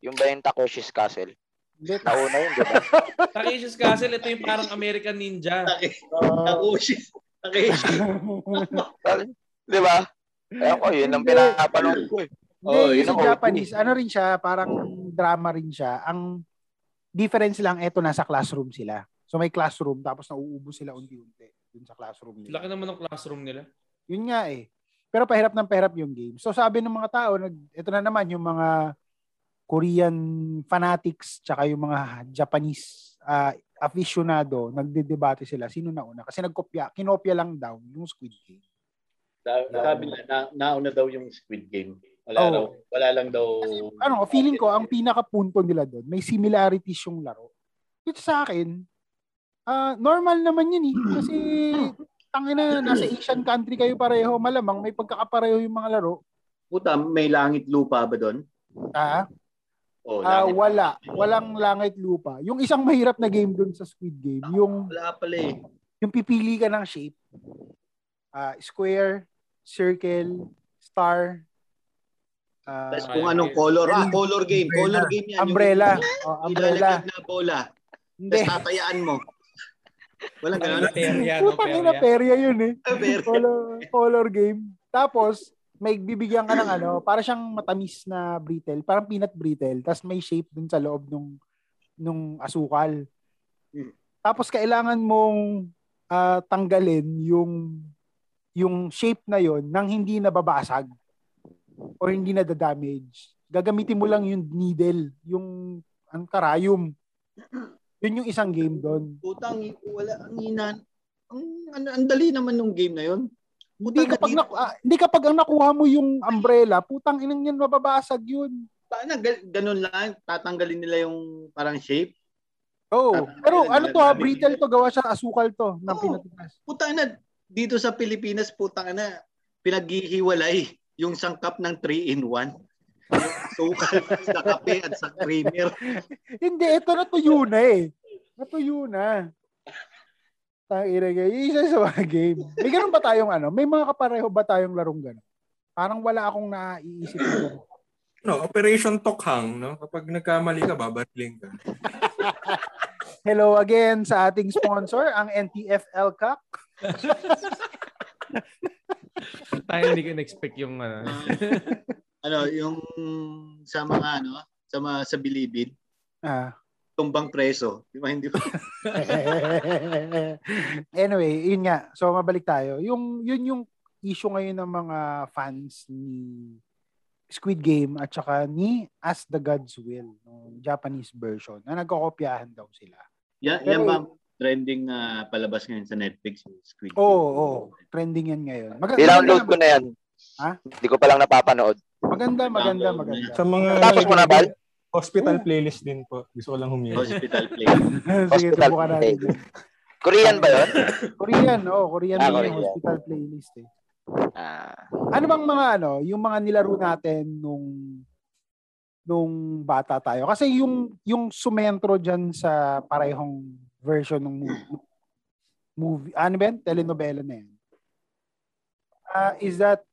Yung ba yung Takeshi's Castle? Hindi, Nauna yun, di ba? Takeshi's Castle, ito yung parang American Ninja. ah, Takushi. Takeshi. di ba? Ewan ko, yun ang pinapanood ko eh. Hindi, Oh, yung yun sa. Japanese, ano rin siya, parang drama rin siya. Ang difference lang, eto nasa classroom sila. So may classroom, tapos nauubos sila unti-unti dun sa classroom nila. Laki naman ng classroom nila. Yun nga eh. Pero pahirap ng pahirap yung game. So sabi ng mga tao, nag, ito na naman yung mga Korean fanatics tsaka yung mga Japanese ah, aficionado, nagdedebate sila. Sino nauna? Kasi nagkopya, kinopya lang daw yung Squid Game. Sa- Sabi na, na, nauna daw yung Squid Game. Wala, Oo. raw, wala lang daw. ano, feeling ko, ang pinakapunto nila doon, may similarities yung laro. Which sa akin, ah normal naman yun eh. Kasi, tangina, nasa Asian country kayo pareho, malamang may pagkakapareho yung mga laro. Puta, may langit lupa ba doon? Ah, Oh, ah, langit. wala. Walang langit lupa. Yung isang mahirap na game doon sa Squid Game, yung, Wala pala eh. yung pipili ka ng shape. Ah, square, circle, star, ah, Tapos kung anong color. Ah, color game. Color game yan. Yung umbrella. Oh, umbrella. Na bola. Hindi. Tapos tatayaan mo. Walang ganun. Perya, no? Putang ina, Perya. yun eh. Color, color game. Tapos, may bibigyan ka ng ano, para siyang matamis na brittle, parang peanut brittle, tapos may shape dun sa loob nung nung asukal. Hmm. Tapos kailangan mong ah, tanggalin yung yung shape na yon nang hindi nababasag or hindi na damage. Gagamitin mo lang yung needle, yung ang karayom. Yun yung isang game doon. Putang, wala. Ang ina. Ang, ang, ang dali naman nung game na yun. Hindi kapag naku- ah, hindi kapag ang nakuha mo yung umbrella, putang inang yan mababasag yun. Paano, ga- ganun lang. Tatanggalin nila yung parang shape. Oh, Tatanggalin pero ano to ha, gamit brittle to gawa siya asukal to ng Oo. pinatigas. Putang na, dito sa Pilipinas, putang na, pinaghihiwalay yung sangkap ng 3-in-1. Yung sukal sa kape at sa creamer. Hindi, ito natuyo na eh. Natuyo na. Tangina. Yung isa sa mga game. May ganun ba tayong ano? May mga kapareho ba tayong larong ganun? Parang wala akong naiisip na. No, Operation Tokhang, no? Kapag nagkamali ka, babaling ka. Hello again sa ating sponsor, ang NTFL Cup. Tayo hindi ko in-expect yung ano. Ano, yung sa mga ano, sa mga sa bilibid, Ah. tumbang preso. Di ba? Hindi ba? anyway, yun nga. So mabalik tayo. Yung yun yung issue ngayon ng mga fans ni Squid Game at saka ni As the Gods Will, no, Japanese version, na nagkokopyahan daw sila. Yan, Pero- yan ba trending na palabas ngayon sa Netflix? yung Squid Oo, Game? oh, trending yan ngayon. Mag- I-download ko na yan. Ha? Hindi ko pa lang napapanood. Maganda, maganda, maganda. Sa mga Tapos mo na, Bal? hospital playlist din po. Gusto ko lang humingi. Hospital Play. Sige, Hospital subukan natin. Korean ba yun? Korean, oh, Korean Ah, din yung Korean. hospital playlist eh. Ah, Ano bang mga ano, yung mga nilaro natin nung nung bata tayo? Kasi yung yung sumentro diyan sa parehong version ng movie, movie ano ba yan? Telenovela na yan. Ah, is that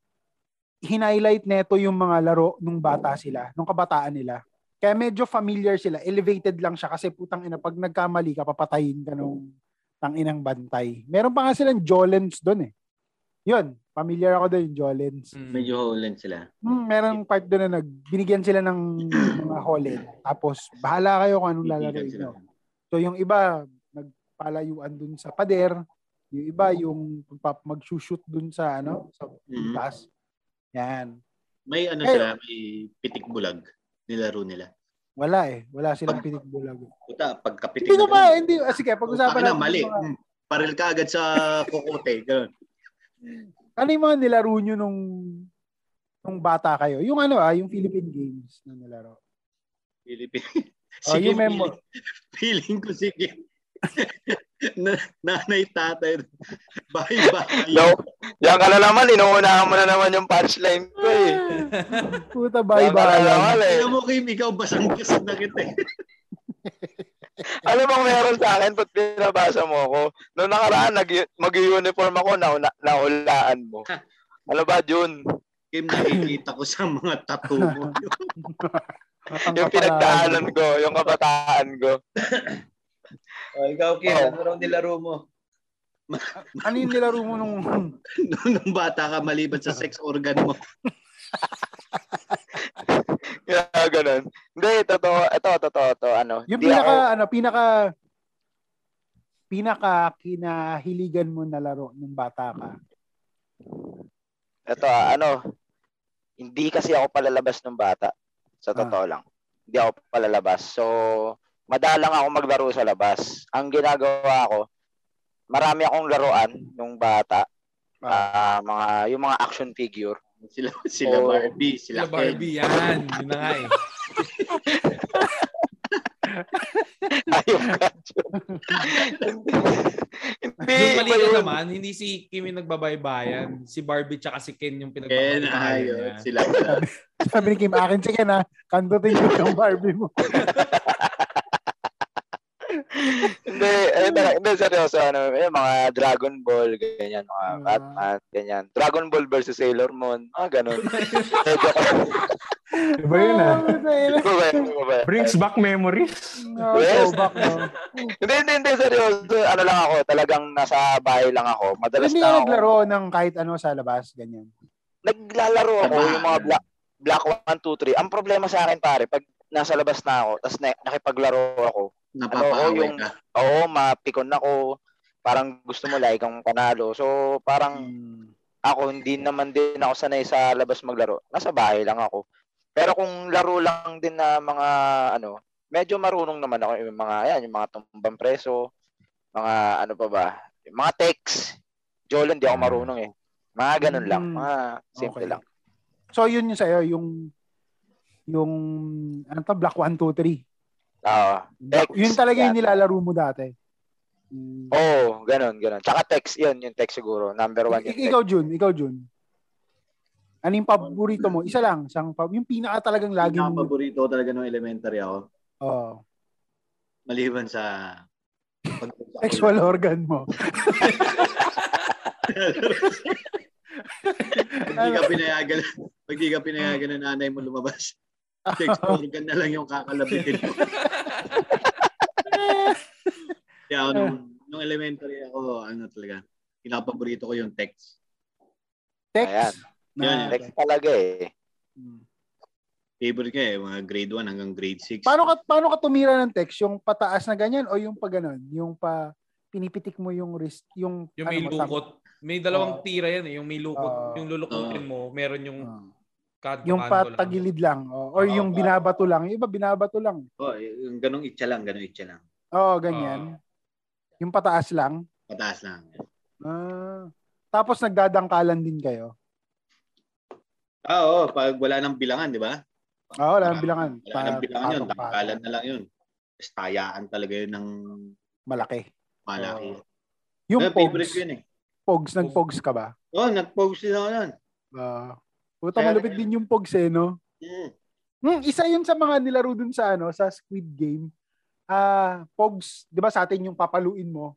hinighlight neto yung mga laro nung bata sila, nung kabataan nila. Kaya medyo familiar sila. Elevated lang siya kasi putang ina, pag nagkamali ka, papatayin ka nung tang inang bantay. Meron pa nga silang Jolens doon eh. Yun, familiar ako doon yung Jolens. Mm. Medyo holen sila. Hmm, merong part doon na nag, binigyan sila ng mga Holland. Tapos, bahala kayo kung anong sila. nyo. So, yung iba, nagpalayuan dun sa pader. Yung iba, yung pagpap- mag-shoot dun sa, ano, sa Mhm. taas. Yan. May ano Eh, sila, may pitik bulag. Nilaro nila. Wala eh. Wala silang pinik bulag. Puta, pagkapitik Hindi na naman, hindi. Ah, sige, pag-usapan na, mali. yung mga- Mm. Paril ka agad sa kukote. Ganun. ano yung mga nilaro nyo nung nung bata kayo? Yung ano ah, yung Philippine Games na nilaro. Philippine. Oh, Sige, yung memo. feeling, feeling ko sige. Na, nanay, tatay. Bye, bye. No, yan ka na naman, inuunahan mo na naman yung punchline ko eh. Puta, na bye-bye. naman eh. Tingnan mo, Kim, ikaw basang-gas na kita eh. Ano bang meron sa akin? Ba't binabasa mo ako? Noong nakaraan, nag, mag-uniform ako, nauna, naulaan mo. Ano ba, Jun? Kim, nakikita ko sa mga tattoo mo. Yung pinagdaanan ko, yung kabataan ko. Oh, ikaw, Kim, Oh. ano raw nilaro mo? Ano yung nilaro mo nung... Nung, nung bata ka, maliban sa sex organ mo. Kaya ganun. Hindi, totoo. Ito, totoo, to. Ano, Yung di pinaka, ako- ano, pinaka, pinaka kinahiligan mo na laro nung bata ka. Ito, ah, ano, hindi kasi ako palalabas ng bata. Sa totoo lang. Hindi ako palalabas. So, madalang ako maglaro sa labas. Ang ginagawa ko, marami akong laruan nung bata. Ah, mga yung mga action figure. Sila, sila Oh. Barbie, sila, Sila Barbie yan. Yun na nga eh. Ayun ka. hindi, Yung yun. naman, hindi si Kim yung nagbabaybayan. Si Barbie tsaka si Ken yung Ken, pinagbabaybayan niya. ayun, sila. sila. Sabi ni Kim, akin sige na, kandutin mo yung Barbie mo. Hindi, eh, talaga- hindi, seryoso, ano, eh, mga Dragon Ball, ganyan, mga Ah. Batman, ganyan. Dragon Ball versus Sailor Moon, mga ganun. Iba yun ah. Brings back memories. No, Yes. throwback, no? Hindi, hindi, hindi, seryoso. Ano lang ako, talagang nasa bahay lang ako. Madalas Hindi na ako. naglaro ng kahit ano sa labas, ganyan. Naglalaro ako yung mga Black, Black 1, 2, 3. Ang problema sa akin, pare, pag nasa labas na ako, tapos na, nakipaglaro ako, Napapaaway Ano, yung- ka. oo, mapikon ako, parang gusto mo like kang panalo. So, parang Hmm. ako, hindi naman din ako sanay sa labas maglaro. Nasa bahay lang ako. Pero kung laro lang din na mga, ano, medyo marunong naman ako yung mga, yan, yung mga tumbang preso, mga, ano pa ba, yung mga text. Jolan, di ako marunong eh. Mga ganun lang. Mm. Mga simple Okay. lang. So, yun yung sa'yo, yung yung ano to, Black 1, 2, 3. Oo. Black- Text, yun talaga yung nilalaro mo dati. Mm. Oo, ganun, ganun. Tsaka text, yun, yung text siguro. Number one Ik- yung ikaw, Jun, ikaw, Jun. Ano yung paborito mo? Isa lang, isang pa- yung pinaka talagang lagi mo. paborito talaga nung elementary ako. Oh, Maliban sa pag sexual organ mo. Pag di ka pinayagan, pag di ka pinayagan ng nanay mo lumabas, sex organ na lang yung kakalabitin mo. Kaya ako nung, nung elementary ako, ano talaga, pinapaborito ko yung text. Text. Ayan. Na, Text talaga eh. Mm. Favorite ko eh, mga grade 1 hanggang grade 6. Paano ka paano ka tumira ng text? Yung pataas na ganyan o yung pa ganun? Yung pa pinipitik mo yung wrist, yung Yung may ano mo, tam- lukot. May dalawang Oo. tira yan eh. Yung may lukot. Oo. yung lulukutin mo, meron yung Ah. Kanto yung patagilid lang. Oh. Or Oo, yung pa- binabato lang. Yung iba binabato lang. Oh, yung ganong itcha lang, ganong itcha lang. Oo, ganyan. yung pataas lang. Pataas lang. Ah. Tapos nagdadangkalan din kayo. Ah, oo, pag wala nang bilangan, di ba? Oo, wala nang bilangan. Wala nang bilangan yun, tangkalan na lang yun. Tapos tayaan talaga yun ng Malaki. malaki. Yung Eh, favorite pogs. ko yun eh. Pogs, nag-pogs ka ba? Oo, oh, nag-post din ako nun. Ah. Puta, malupit din yung pogs eh, no? Mm. Hmm, isa yun sa mga nilaro dun sa ano, sa Squid Game. Ah, pogs, 'di ba sa atin yung papaluin mo,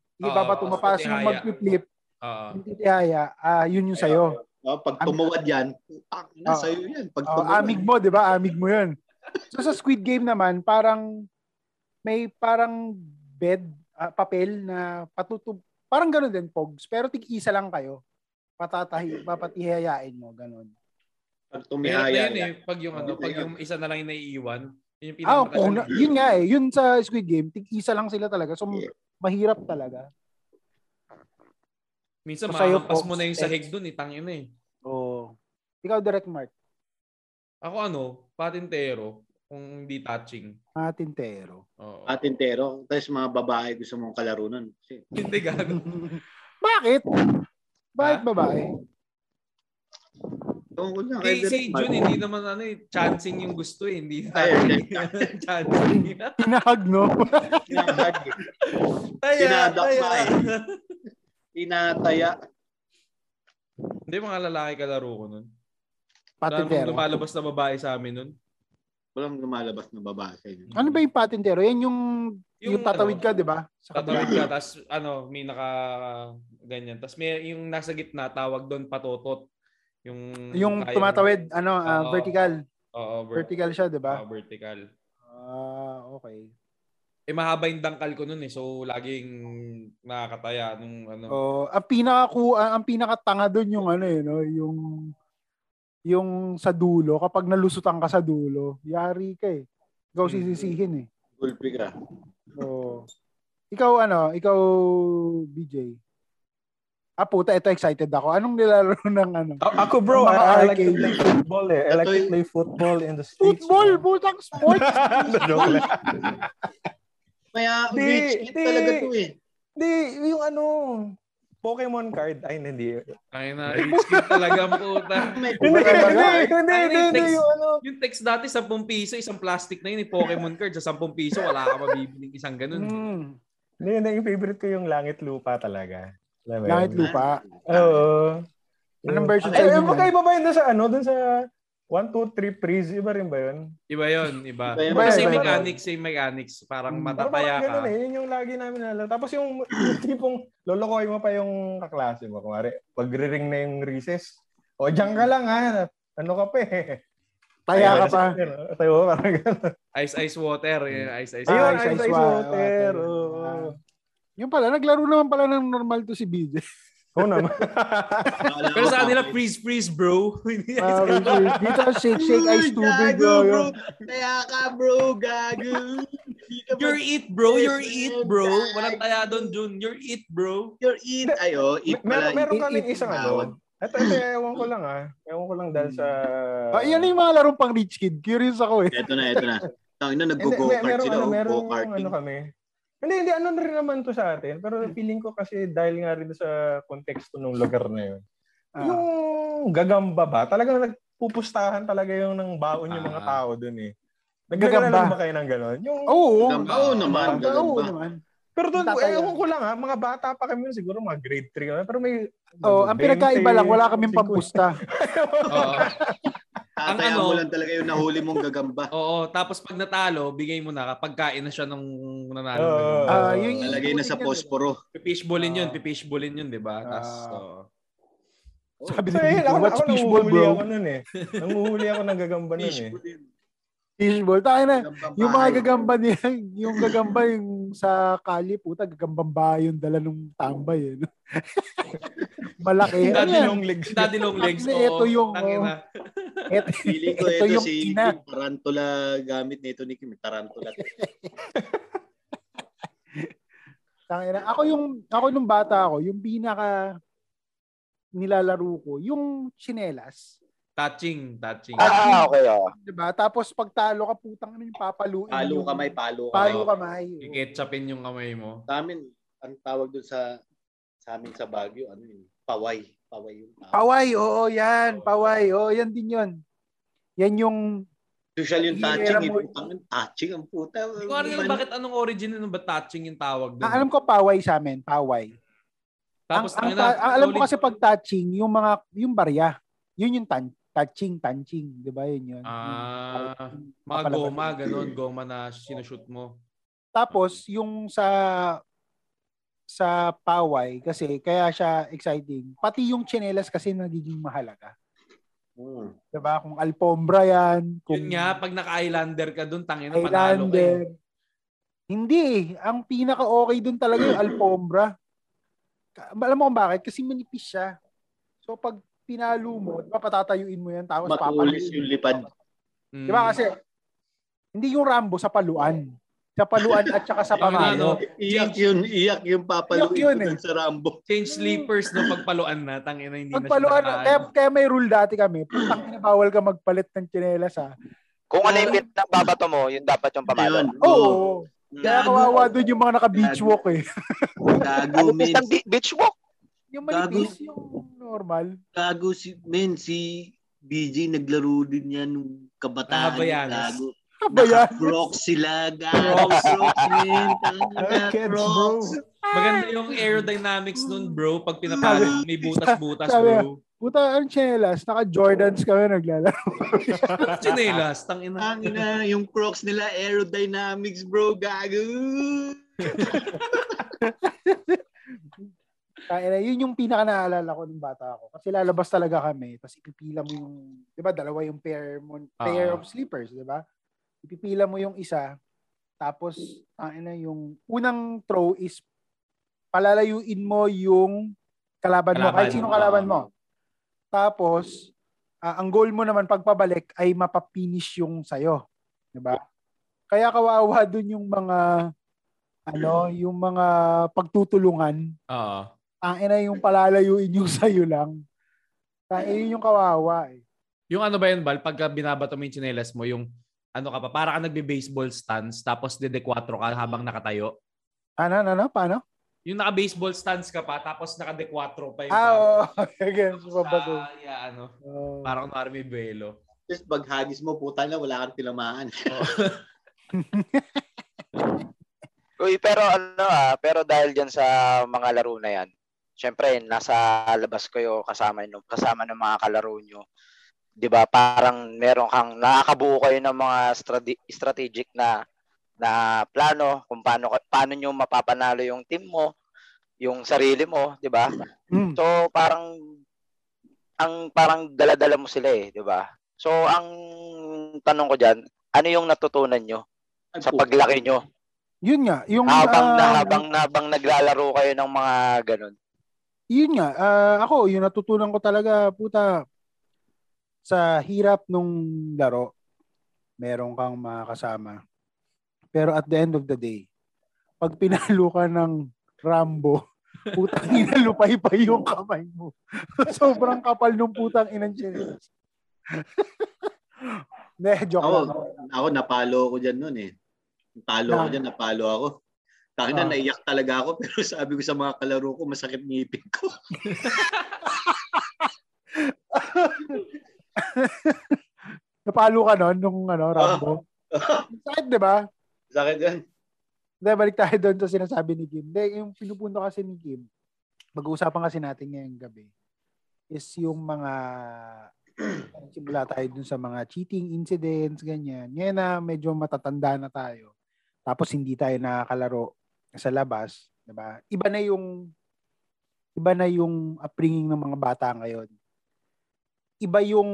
mo sa pass yung mag-flip, Oo. yung titihaya, ah, yun yung sayo. Oh, pag tumuwad yan, putang ina, Oo. sa'yo yan. Pag Oh, amig mo, 'di ba? Amig mo 'yun. So sa Squid Game naman, parang may parang bed, ah, papel na patutub parang gano'n din pogs, pero tig-isa lang kayo. Patatahi, papatihayain mo, gano'n. Pag tumihaya yun eh. yan. Pag yung, ano, Oo. pag yung isa na lang yung naiiwan. Yun yung Ah, kung na, yun nga eh, yun sa Squid Game, tig-isa lang sila talaga. So Yeah. mahirap talaga. Minsan So, sa'yo, mahampas mo na yung eh. sahig dun eh. Tangin na eh. Oh. Ikaw direct Mark, Ako ano, patintero. Kung hindi touching. matintero. Oo. Patintero. Tapos mga babae gusto mong kalaro nun. Hindi gano. Bakit? Bakit Ha? babae? Tungkol lang. Si, kay si Direk Jun, hindi naman ano eh, chancing yung gusto eh. Hindi Ay, touching. chancing. Tinahag, no? Tinahag eh. Taya, Sinadakma taya. eh. Tinataya. Hindi, mga lalaki kalaro ko nun. Wala namang patintero. lumalabas na babae sa amin nun. Walang lumalabas na babae sa inyo. Ano ba yung patintero? Yan yung, yung, Yung tatawid ano, ka, di ba? Sa kabila. Tatawid ka, tapos ano, may naka ganyan. Tapos may yung nasa gitna, tawag doon patotot. Yung, Yung kayang- tumatawid, ano, ah, Oo. vertical. Oo, ver- Vertical siya, di ba? oo, vertical. Ah, okay. Eh, mahaba yung dangkal ko nun eh. So, laging nakakataya nung ano. Oh, ang pinaka ang pinakatanga doon yung ano eh, no, yung yung sa dulo kapag nalusutan ka sa dulo, yari ka eh. Ikaw Mm. sisisihin eh. Gulpi ka. Oh. Ikaw ano, ikaw BJ. Ah puta, ito excited ako. Anong nilalaro ng ano? A- Ako bro, I, I like to play football eh. I like to play football in the streets. Football, putang sports. Kaya Di, rich kid di. talaga to eh. Di, yung ano, Pokemon card. Ay, hindi. Ay na, rich kid talaga puta. Hindi, hindi, hindi, hindi, yung ano. Yung text dati, 10 piso, isang plastic na yun, eh, Pokemon card, sa 10 piso, wala ka mabibiling isang ganun. Mm. Hindi, hindi, yung favorite ko yung Langit Lupa talaga. Alam? Langit lupa. Oo. Anong version Ay, sa inyo eh, nun? magkaiba ba yun sa ano, dun sa 1, 2, 3 freeze? Iba rin ba yun? Iba yun, iba. Iba iba same mechanics, same mechanics. Parang Hmm. Parang ka. ganun eh. Yun yung lagi namin nalala. Tapos yung, yung tipong lolokoy mo pa yung kaklase mo. Kumari, pag-ring na yung recess. O, dyan ka lang ha. Ano ka pa eh. Taya ka pa. Tayo, parang gano'n. Ice, ice, water. Ice, ice, Ah, water. ice, ice, ice, wa- water. water. Oo. Yung pala, naglaro naman pala ng normal to si BJ. Oo naman. Pero sa kanila, freeze, freeze, bro. BJ. Dito, shake, shake, ice tubig. Gago, bro. Kaya ka, bro. Gago. Ka You're it, bro. You're it, bro. Walang taya doon, Jun. You're it, bro. You're it. Ayo, it meron, pala. meron It- kaming it- isang ano. Ito, ito, ewan ko lang ah. Ewan ko lang dahil sa... Ah, yan yung mga larong pang rich kid. Curious ako eh. Ito na, ito na. Tangin na, Hindi, nag-go may- kart meron, sila. ano, oh, meron Go-karting. ano kami. Hindi, hindi, ano na rin naman to sa atin. Pero feeling ko kasi dahil nga rin sa konteksto ng lugar na yun. Ah. Yung gagamba ba, talagang nagpupustahan talaga yung ng baon yung mga Ah. tao dun eh. Gagamba. Nagdadala ba kayo ng gano'n? Yung, Oo. Gagamba, oo naman, Oo gagamba. naman. pero doon, Tataya. ewan ko lang ha, mga bata pa kami yun, siguro mga grade 3 kami. Pero may... Oh, ang 20, pinagkaiba lang, wala kaming 50. pampusta. Ang ano- mo lang talaga yung nahuli mong gagamba. Oo. Tapos pag natalo, bigay mo na kapag kain na siya nung nanalo. Ganun. Ah, yung Nalagay na sa posporo. Pipishballin yun, Ah. pipishballin yun, di ba? Tapos, Ah. oo. Sabi So, ni eh, ako, What's ako fishball, nanguhuli bro? ako nun eh. Nanguhuli ako ng gagamba nun eh. Fishball. Tayo na. Yung mga gagamba niya, yung gagamba yung sa kali, puta, gagambang bahay yung dala nung tambay. Eh. Malaki. Ano Daddy long legs. Daddy long legs. Actually, ito yung. Ito, Feeling ko ito ito, yung si ina. Kim, tarantula gamit nito ni Kim. Tarantula. Tangina. Ako yung, ako nung bata ako, yung pinaka nilalaro ko, yung chinelas. Touching, touching. Ah, okay, oh. Diba? Tapos pag talo ka, putang ano yung papaluin. Palo yung- kamay, palo kamay. Palo kamay. oo. I-ketchupin yung kamay mo. Sa amin, ang tawag doon sa sa amin sa Baguio, ano yun? Paway. Paway yung tawag. Paway, oo, yan. Paway, oo, yan din yun. Yan yung, Usual yung touching. Eh, putang, touching ang puta. Hindi ko alam bakit anong origin nun ba touching yung tawag doon. ah, alam ko paway sa amin, paway. Tapos, ang, ang, ta- ang alam ko kasi pag touching, yung mga, yung barya, yun yung tan touching, touching, di ba yun yun? Ah, Yung- mga goma, ganun, goma na sinushoot mo. Tapos, yung sa sa paway kasi kaya siya exciting. Pati yung chinelas kasi nagiging mahalaga. Hmm. 'Di ba? Kung alpombra 'yan, kung Yun nga, pag naka-islander ka dun, tangina, panalo ka eh. Hindi eh. Ang pinaka-okay dun talaga yung alpombra. Alam mo kung bakit? Kasi manipis siya. So pag pinalo mo, di ba patatayuin mo yan tapos Matulis papaluin yung lipad. Mm. Di ba kasi hindi yung Rambo sa paluan. Sa paluan at saka sa ano, pamalo. Iyak yun, iyak yung papaluin Iyak yun eh. sa Rambo. Change sleepers no pagpaluan na, tangina, hindi na Pagpaluan, siya kaya, kaya may rule dati kami. Putang ina, bawal ka magpalit ng tsinelas ha. Kung ano yung pinagbabato mo, yun dapat yung pamalo. Oo. Kaya Gago. kawawa doon yung mga naka-beach walk eh. Gago, bi- beach walk. Yung manipis, yung normal. Gago si, men, si BJ naglaro din yan nung kabataan. Habayanes. Gago. Ba yan? Naka-crocs sila, gago. Crocs, men. Bro. Crocs. Maganda yung aerodynamics nun, bro. Pag pinapalo, may butas-butas, bro. Puta, ang tsinelas, naka-Jordans kami naglalaro. Chinelas, tangina. Tangina, yung Crocs nila, aerodynamics, bro. Gago. Kaya yun yung pinaka naalala ko nung bata ako. Kasi lalabas talaga kami, tapos ipipila mo yung, di ba, dalawa yung pair, mo, pair Ah. of sleepers, di ba? Ipipila mo yung isa, tapos, ang na yung unang throw is palalayuin mo yung kalaban, mo, Kalaban, kahit sino kalaban ah. mo. Tapos, ah, ang goal mo naman pagpabalik ay mapapinish yung sayo. Di ba? Kaya kawawa dun yung mga, ano, yung mga pagtutulungan Oo. Ang ina yung palalayuin yung sayo lang. Ang yun yung kawawa eh. Yung ano ba yun, Bal? Pagka binabato mo yung chinelas mo, yung ano ka pa, para ka nagbe-baseball stance, tapos dede-4 ka habang nakatayo. Ano, ano, ano? Paano? Yung naka-baseball stance ka pa, tapos naka-de-4 pa yung Ah, oo. Again, sa babato. Ah, yeah, ano. Oo. Parang kunwari may buwelo. Tapos pag hagis mo, puta na, wala kang tinamaan. Uy, pero ano ah, pero dahil diyan sa mga laro na yan, syempre nasa labas kayo kasama no, kasama ng mga kalaro nyo. 'Di ba? Parang meron kang nakakabuo kayo ng mga strate- strategic na na plano kung paano paano nyo mapapanalo yung team mo, yung sarili mo, 'di ba? Mm. So parang ang parang dala-dala mo sila eh, 'di ba? So ang tanong ko diyan, ano yung natutunan nyo sa paglaki nyo? Yun nga, yung habang na ah, habang na habang naglalaro kayo ng mga ganun. Yun nga, ah, ako, yung natutunan ko talaga, puta, sa hirap nung laro, meron kang makakasama. Pero at the end of the day, pag pinalo ka ng Rambo, putang ina, lupay-pay yung kamay mo. Sobrang kapal nung putang inang chinelas. Ne, joke Ako, lang. ako napalo ako dyan nun eh. Talo ako dyan, napalo ako. Tangina, Ah. naiyak talaga ako pero sabi ko sa mga kalaro ko, masakit ngipin ko. Napalo ka nun nung ano, Rambo. Sakit, di ba? Sakit yan. Hindi, balik tayo doon sa sinasabi ni Kim. Hindi, yung pinupunto kasi ni Kim, mag-uusapan kasi natin ngayong gabi, is yung mga simula tayo dun sa mga cheating incidents, ganyan. Ngayon na medyo matatanda na tayo. Tapos hindi tayo nakakalaro sa labas, 'di ba? Iba na yung iba na yung upbringing ng mga bata ngayon. Iba yung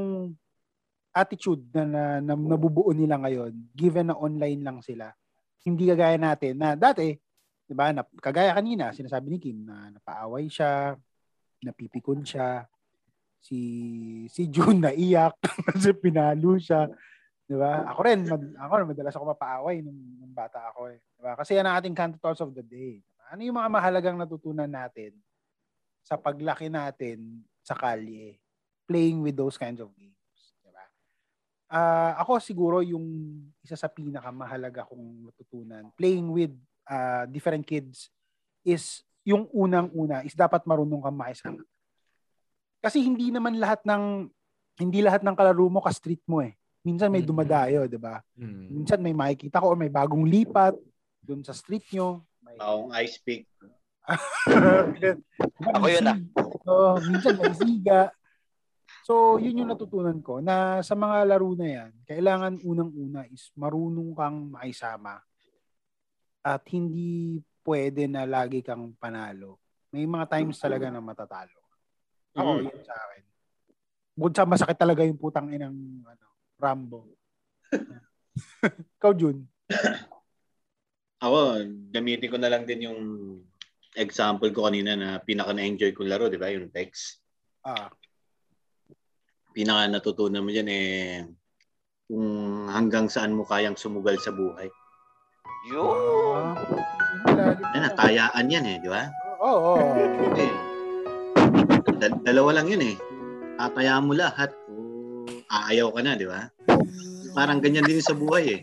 attitude na, na, na nabubuo nila ngayon given na online lang sila. Hindi kagaya natin na dati, 'di ba? Na, kagaya kanina, sinasabi ni Kim na napaaway siya, napipikon siya, si si June na iyak kasi pinalo siya. 'Di ba? Ako rin, mad, ako rin, madalas ako mapaaway nung, nung bata ako eh. 'Di ba? Kasi yan ang ating Canto Thoughts of the Day. Ano yung mga mahalagang natutunan natin sa paglaki natin sa kalye, playing with those kinds of games, 'di ba? Ah, ako siguro yung isa sa pinakamahalaga kong natutunan playing with ah, different kids is yung unang-una is dapat marunong kang makisama. Kasi hindi naman lahat ng hindi lahat ng kalaro mo ka-street mo eh. Minsan may Mm. dumadayo, 'di ba? Hmm. Minsan may makikita ko or may bagong lipat doon sa street nyo. May Akong ice pick. Ako yun, ah. Oo, minsan may siga. So, yun yung natutunan ko na sa mga laro na yan, kailangan unang-una is marunong kang makisama at hindi pwede na lagi kang panalo. May mga times talaga na matatalo. Ako, Mm. yun sa akin. Bukod sa masakit talaga yung putang inang ano, Rambo. Ikaw, Jun. Ako, gamitin ko na lang din yung example ko kanina na pinaka na-enjoy kong laro, di ba? Yung text. Ah, Pinaka natutunan mo dyan eh kung hanggang saan mo kayang sumugal sa buhay. Yun. ah. Yan, natayaan yan eh, di ba? Oo. oo. Eh, dal- dalawa lang yun eh. Tatayaan mo lahat aayaw ka na, di ba? Parang ganyan din sa buhay eh.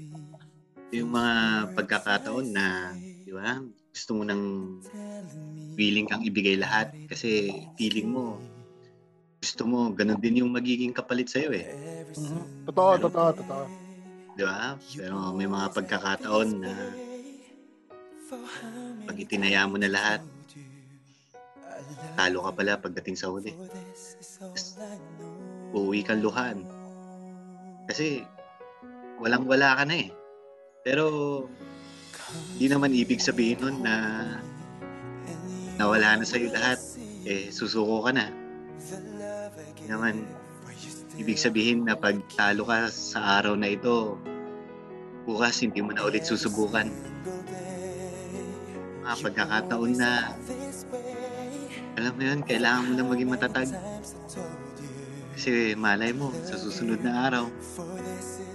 Yung mga pagkakataon na, di ba? Gusto mo nang willing kang ibigay lahat kasi feeling mo gusto mo, ganun din yung magiging kapalit sa'yo eh. Mhm. Totoo, totoo, totoo. Di ba? Pero may mga pagkakataon na pag itinaya mo na lahat, talo ka pala pagdating sa huli. Uuwi kang luhan. Kasi walang wala ka na eh. Pero di naman ibig sabihin nun na nawala na sa'yo lahat. Eh, susuko ka na. Di naman ibig sabihin na pag talo ka sa araw na ito, bukas hindi mo na ulit susubukan. Mga pagkakataon na alam mo yun, kailangan mo na maging matatag. Kasi malay mo, sa susunod na araw,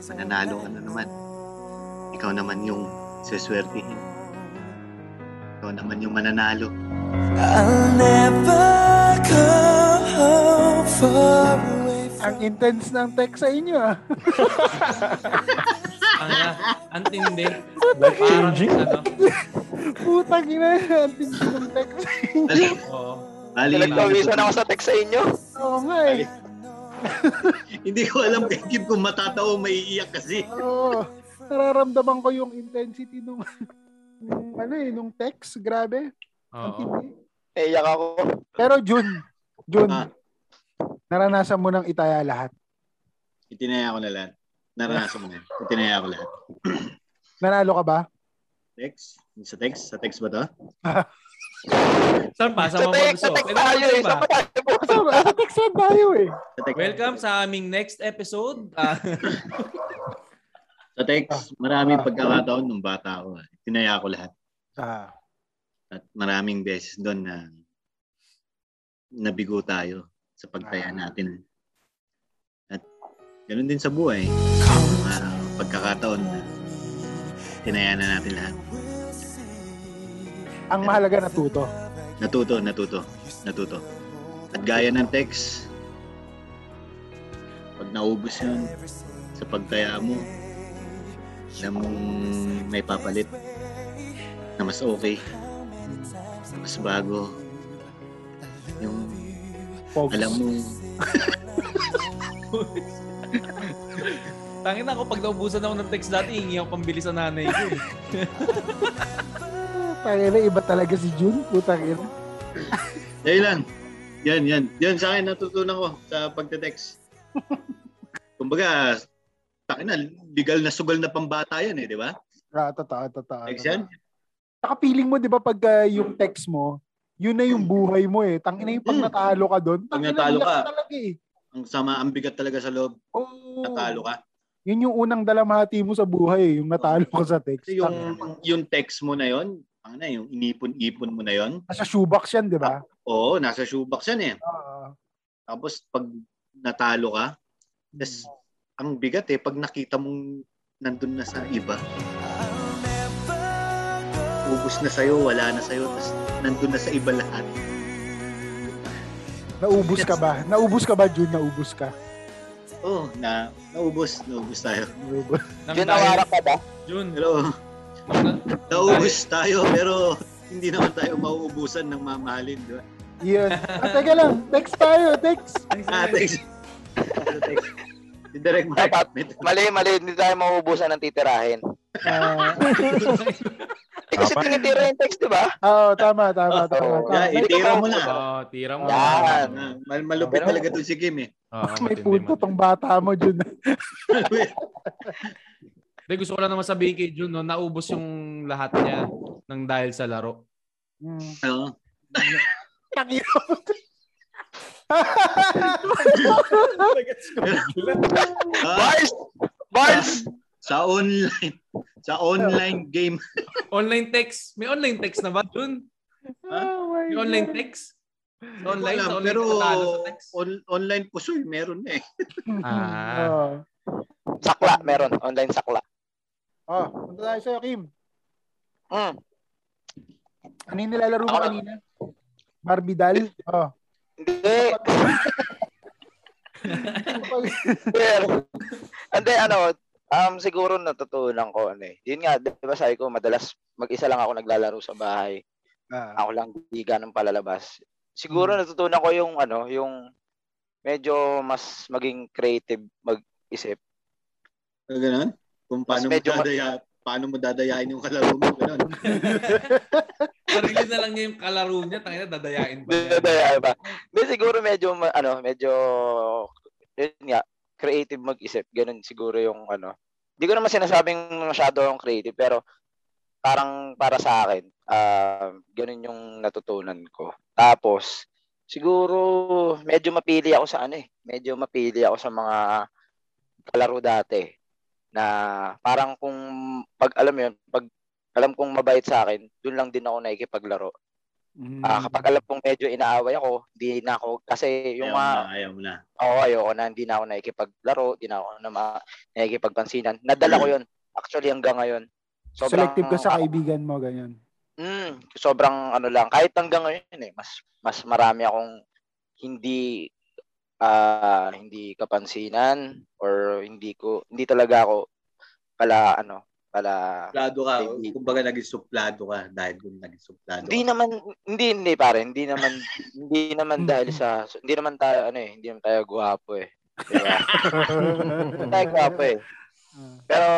mananalo ka na naman. Ikaw naman yung seswertihin. Ikaw naman yung mananalo. I'll never come home far away Ang intense ng text sa inyo ah. Ang ang tindi. Life changing. ano, Putang ina, ang intense ng text sa inyo. Bali, oo. bali, Nagpawisan ako sa text sa inyo. Oo nga eh. hindi ko alam kay Kim kung matatawa o maiiyak kasi. Oo. Nararamdaman ko yung intensity nung, nung ano eh, nung text. Grabe. Oo. tindi. Iyak ako. Pero Jun, Jun, Ah. naranasan mo nang itaya lahat. Itinaya ko na lahat. Naranasan mo na. Itinaya ko lahat. Nanalo ka ba? Text? Sa text? Sa text ba to? Saan pa? Sa mga gusto? sa text Pwede tayo eh. Sa text tayo eh. Welcome sa aming next episode. Ah, Sa text, maraming pagkakataon nung bata ako. Itinaya ko lahat. Ah, At maraming beses doon na nabigo tayo sa pagtaya natin. At ganun din sa buhay. Mga pagkakataon na tinaya na natin lahat. Ang mahalaga natuto. Natuto, natuto, natuto. At gaya ng text, pag naubos yun sa pagtaya mo, mong may papalit na mas okay, na mas bago. Yung Pogs. alam mo, Tangin na ako pag naubusan ako ng text dati, hingi ako pambili sa nanay ko eh. Tangina, iba talaga si Jun. Putang ina. Yan lang. Yan, yan. Yan sa akin natutunan ko sa pagte-text. Kumbaga, takin na, legal na sugal na pambata yan eh, di ba? Ah, totoo, totoo. Text yan? Saka feeling mo, di ba, pag ah, yung text mo, yun na yung buhay mo eh. Tangina yung pag Hmm. natalo ka doon. Pag tangina, natalo ka. talaga eh. Ang sama, ang bigat talaga sa loob. Oo. Natalo ka. Yun yung unang dalamhati mo sa buhay eh, yung natalo ka sa text. Yung, yung text mo na yon, ano na, yung inipon-ipon mo na yon, Nasa shoebox yan, di ba? oo, nasa shoebox yan eh. Oo. Tapos pag natalo ka, tas, ang bigat eh, pag nakita mong nandun na sa iba, ubus na sa'yo, wala na sa'yo, tas nandun na sa iba lahat. Naubos ka ba? Naubos ka ba, Jun? Naubos ka? Oh, na naubos, naubos tayo. Naubos. Jun, nawarak ka ba? Jun, Pero nang- naubos tayo, pero hindi naman tayo mauubusan ng mamahalin, di ba? Yun. Ah, teka lang. Text tayo. Text. Ah, text. text. Si Direk Mark. Dapat. may- Mali, mali. Hindi tayo mauubusan ng titirahin. Ah, Eh, kasi tinitira yung text, di ba? Oo, tama, tama, tama. Oo. tama. Yeah, itira mo na. Oo, tira mo. Yan. Ah, mal- malupit talaga to si Kim eh. Oo, May punto tong bata mo, Jun. Hindi, gusto ko lang naman sabihin kay Jun, no, naubos yung lahat niya ng dahil sa laro. Mm. Oo. Takiro. Ah, Bars! Bars! sa online sa online game Online text. May online text na ba, Jun? Oh May online God. text? Sa online, Wala, sa online pero sa text? on- online pusoy meron na eh. Ah. Oh. Sakla, meron. Online sakla. Oh, punta tayo sa'yo, Kim. Mm. Ano yung nilalaro mo kanina? Barbie doll? Oh. Hindi. Pero, hindi, ano, um, siguro natutunan ko, ano eh. Yun nga, di ba sabi ko, madalas mag-isa lang ako naglalaro sa bahay. Ah. Ako lang di ganun palalabas. Siguro natutunan ko yung, ano, yung medyo mas maging creative mag-isip. Ah, Ganun? Kung paano mo, dadaya, paano mo dadayain yung kalaro mo. Ganun. Sarili na lang niya yung kalaro niya. Tangina, dadayain ba niya? Daya ba? Hindi, siguro medyo, ano, medyo, yun nga, creative mag-isip. Ganun siguro yung, ano. Hindi ko naman sinasabing masyado yung creative, pero parang para sa akin, ah ganun yung natutunan ko. Tapos, siguro, medyo mapili ako sa ano eh. Medyo mapili ako sa mga kalaro dati na parang kung pag alam mo yun, pag alam kong mabait sa akin, dun lang din ako nakikipaglaro. Mm. Ah, kapag alam kong medyo inaaway ako, hindi na ako kasi yung Ayaw mga na, ayaw na. Oo, ayoko na. Hindi na ako nakikipaglaro. Hindi na ako na ma- nakikipagpansinan. Nadala ko yun. Actually, hanggang ngayon. Selective ka sa kaibigan mo, ganyan. Mm, sobrang ano lang. Kahit hanggang ngayon eh. Mas, mas marami akong hindi ah hindi kapansinan or hindi ko hindi talaga ako pala ano pala Suplado ka. Hindi. Kumbaga naging suplado ka dahil kung naging suplado hindi ka. naman hindi hindi pare hindi naman hindi naman dahil sa hindi naman tayo ano eh hindi naman tayo gwapo eh diba? hindi tayo gwapo eh Pero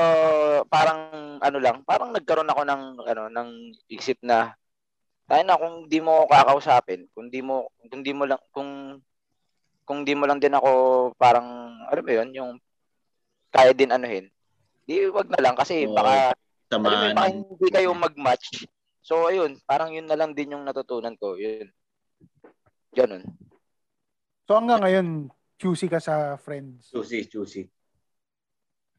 parang ano lang, parang nagkaroon ako ng ano ng isip na tayo na kung di mo ako kakausapin, kung di mo kung di mo lang kung kung di mo lang din ako parang ano ba 'yun, yung kaya din anuhin. Di wag na lang kasi Oo. baka alam mo Tamaan. baka hindi kayo mag-match. So ayun, parang yun na lang din yung natutunan ko, yun. Ganun. So hanggang ngayon, choosy ka sa friends. Choosy, choosy.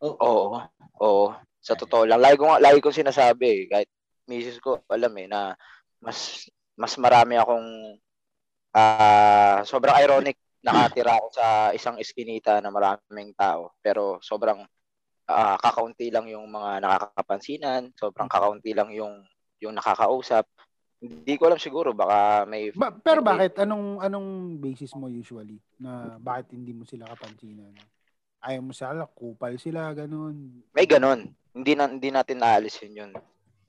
Oo. Oo. Sa totoo lang. Lagi ko, nga- lagi ko sinasabi eh, kahit misis ko, alam eh, na mas mas marami akong ah sobrang ironic nakatira ako sa isang eskinita na maraming tao. Pero sobrang ah, kakaunti lang yung mga nakakapansinan, sobrang kakaunti lang yung yung nakakausap. Hindi ko alam siguro baka may Ba- pero bakit? Anong anong basis mo usually na bakit hindi mo sila kapansinan? Ayaw mo sila, kupal sila, ganun. may ganun. Hindi na hindi natin naalisin yun.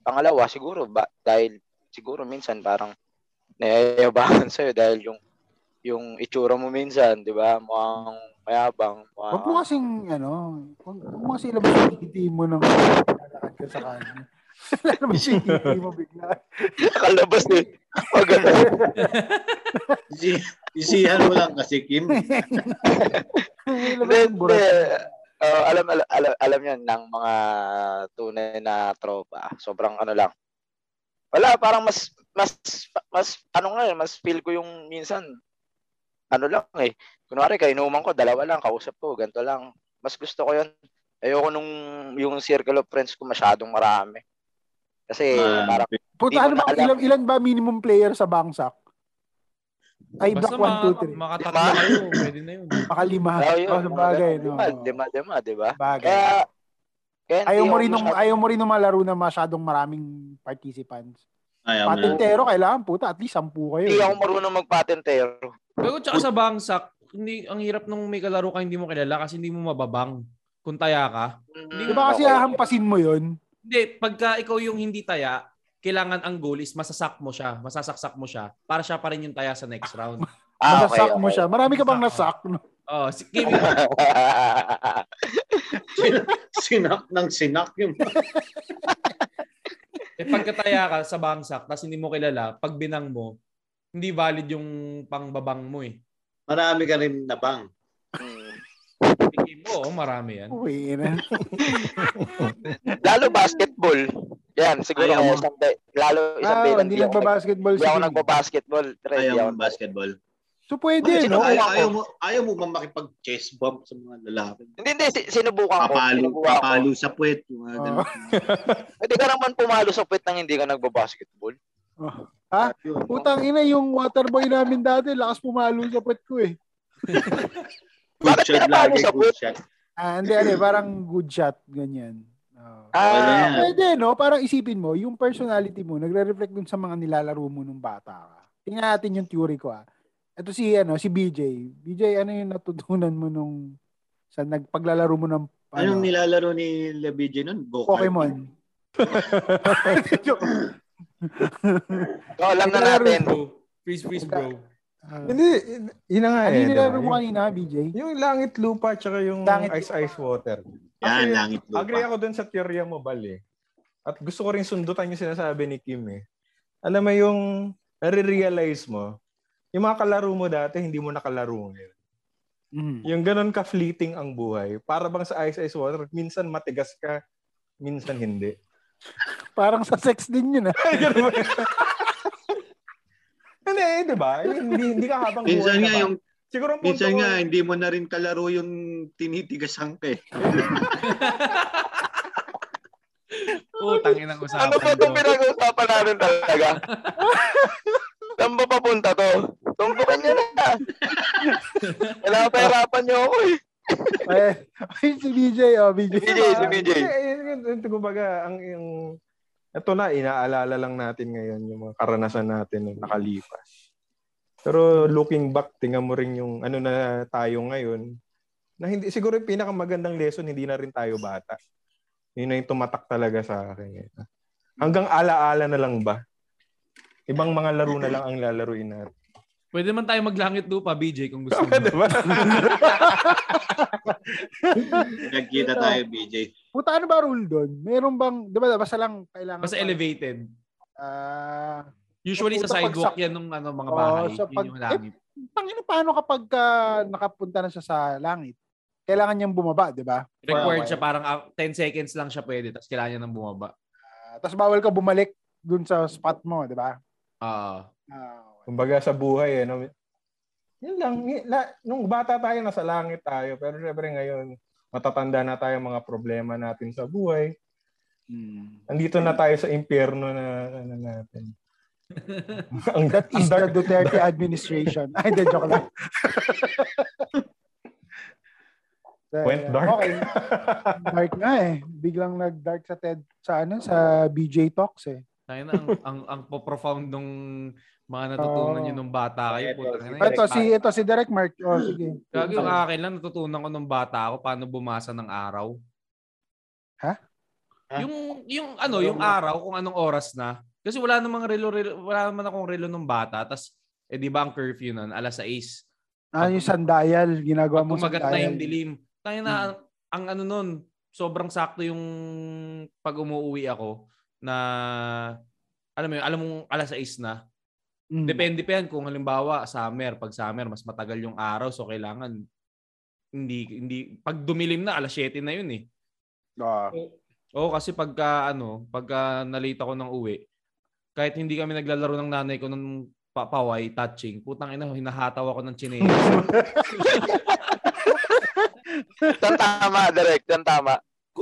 Pangalawa, siguro ba dahil siguro minsan parang nayayabangan sa'yo dahil yung yung itsura mo minsan, 'di ba? Mukhang mayabang, mukhang Huwag mo kasing, ano, huwag huwag mo kasi ilabas yung titi mo nang lalakad ka sa kanya. Lalabas yung titi mo bigla. nakalabas eh. Pag. Isi, isihan mo lang kasi Kim. Hindi, burat. uh, alam, alam, alam, alam yan ng mga tunay na tropa. Sobrang ano lang. Wala, parang mas, mas, mas, ano nga, mas feel ko yung minsan, ano lang eh. Kunwari, kainuman ko, dalawa lang, kausap ko, ganito lang. Mas gusto ko yun. Ayoko nung yung circle of friends ko masyadong marami. Kasi Ah, parang, Puta, mo ano ba, ilan, ilan ba minimum player sa bangsak? Ay, Basta block 1, 2, 3. ma- makatatlo kayo, pwede na yun. Makalima. oh, yun, Oh, bagay, no? lima, lima, lima, di ba? Bagay. Kaya, kaya ayaw mo rin nung, masyadong- ayaw mo rin nung malaro na masyadong maraming participants. Ayaw mo na. Patintero, kailangan puta, at least 10 kayo. Hindi ako marunong magpatentero. Pero tsaka sa bangsak, hindi, ang hirap nung may kalaro ka hindi mo kilala kasi hindi mo mababang kung taya ka. Mm, Di ba kasi okay. hahampasin mo yun? Hindi, pagka ikaw yung hindi taya, kailangan ang goal is masasak mo siya, masasaksak mo siya para siya pa rin yung taya sa next round. Ah, Masasak okay, mo okay. siya. Marami ka bang nasak? No? Oh, si Kim, Sin- sinak ng sinak yung eh, pagkataya ka sa bangsak tapos hindi mo kilala, pag binang mo, hindi valid yung pangbabang mo eh. marami ka rin nabang. Mm. Si Kim, oh, marami yan. Uy, na. Lalo basketball. Yan, siguro Ayaw mo. isang day. Lalo isang day Ah, lang hindi di ako, nag- nagbabasketball di ako di Ayaw mo basketball. So pwede, Bakit no? ayaw, ayaw mo, ayaw mo ba makipag-chest bump sa mga lalaki? Hindi, hindi. si- Sinubukan ko. Papalo, Sinubukan ko. papalo sa puwet. Yung. Pwede ka naman pumalo sa puwet nang hindi ka nagbabasketball. Oh. Ha? Putang ina, yung waterboy namin dati, lakas pumalo sa puwet ko eh. Good Bakit shot lagi, sa good shot. Ah, hindi, hindi, parang good shot, ganyan. Oh. Ah, yan. Pwede, no? Parang isipin mo, yung personality mo, nagre-reflect dun sa mga nilalaro mo nung bata ka. Tingnan natin yung theory ko, ah. Ito si, ano, si BJ. BJ, ano yung natutunan mo nung sa nagpaglalaro mo ng ano, Anong nilalaro ni LeBJ nun? Go-kart. Pokemon? so, alam na natin. Bro, freeze, freeze, bro. Ah, Hindi, yun na nga ano eh. yung nilalaro diba? mo Yung- kanina, BJ? Yung langit lupa tsaka yung Langit ice ice water. Yan, Actually, langit lupa. Agree ako dun sa teorya mo, Bal eh. At gusto ko rin sundutan yung sinasabi ni Kim eh. Alam mo yung nare-realize mo, yung mga kalaro mo dati, hindi mo nakalaro ngayon. Mm. Yung ganun ka-fleeting ang buhay. Para bang sa ice ice water, minsan matigas ka, minsan hindi. Parang sa sex din yun, ah. Ay? Hindi, eh, di ba? Hindi, hindi ka habang Minsan nga yung Siguro ang punto minsan ko, nga hindi mo na rin kalaro yung tinitigasan ka eh. Putang inang usapan. Ano ba itong pinag-uusapan natin talaga? Saan ba papunta to? Tumpukan niyo na. Kailangan pahirapan niyo ako eh. Ay, ay, si BJ, oh, BJ. Si BJ, si BJ. Eh, eh, yun, kumbaga, ang yung ito na, inaalala lang natin ngayon yung mga karanasan natin nung nakalipas. Pero looking back, tingnan mo rin yung ano na tayo ngayon, na hindi, siguro yung pinakamagandang lesson, hindi na rin tayo bata. Yun na yung tumatak talaga sa akin. eh. Hanggang alaala na lang ba? Ibang mga laro na lang ang lalaruin natin. Pwede man tayo maglangit lupa, BJ, kung gusto mo. diba? Nagkita tayo, BJ. Puta, ano ba rule doon? Meron bang, di ba, basta lang kailangan... Basta elevated. Ah, Usually sa sidewalk yan ng ano, mga Oo, bahay. sa Yun pag- yung langit. Tangina, paano kapag ka nakapunta na siya sa langit? Kailangan niyang bumaba, di ba? Required siya parang ah, 10 seconds lang siya pwede tapos kailangan niya nang bumaba. Ah, Tapos bawal ka bumalik dun sa spot mo, di ba? Ah, Ah, Kumbaga sa buhay, eh, no? Yun lang. Na, nung bata tayo, nasa langit tayo. Pero syempre ngayon, matatanda na tayo mga problema natin sa buhay. hmm. Andito na tayo sa impyerno na, na natin. ang, That is the dark. Duterte administration. Ay, hindi, joke lang. Went dark. Okay. Dark nga eh. Biglang nag-dark sa TED, sa ano, sa BJ Talks eh. tayo na ang, ang, ang po-profound nung mga natutunan Oo. niyo nung bata kayo. Ito, Puta, si na Ito, si, ito, si Direct Mark. Oh, sige. Gagi yung akin lang, natutunan ko nung bata ako paano bumasa ng araw. Ha? Yung, yung ano, yung araw, kung anong oras na. Kasi wala namang relo, relo wala naman akong relo nung bata. Tapos, eh di ba ang curfew nun, alas 6. Ah, yung sundial. Ginagawa mo kumagat na sundial. yung dilim. Tayo na, ang, ang ano nun, sobrang sakto yung pag umuwi ako na, alam mo yun, alam mong alas 6 na. Mm. Depende pa yan kung halimbawa summer, pag summer mas matagal yung araw so kailangan hindi hindi pag dumilim na alas 7 na yun eh. Ah. Oo kasi pagka ano, pagka nalate ako ng uwi, kahit hindi kami naglalaro ng nanay ko ng papaway touching, putang ina hinahataw ako ng tsinelas. Yan tama, direct. Tama.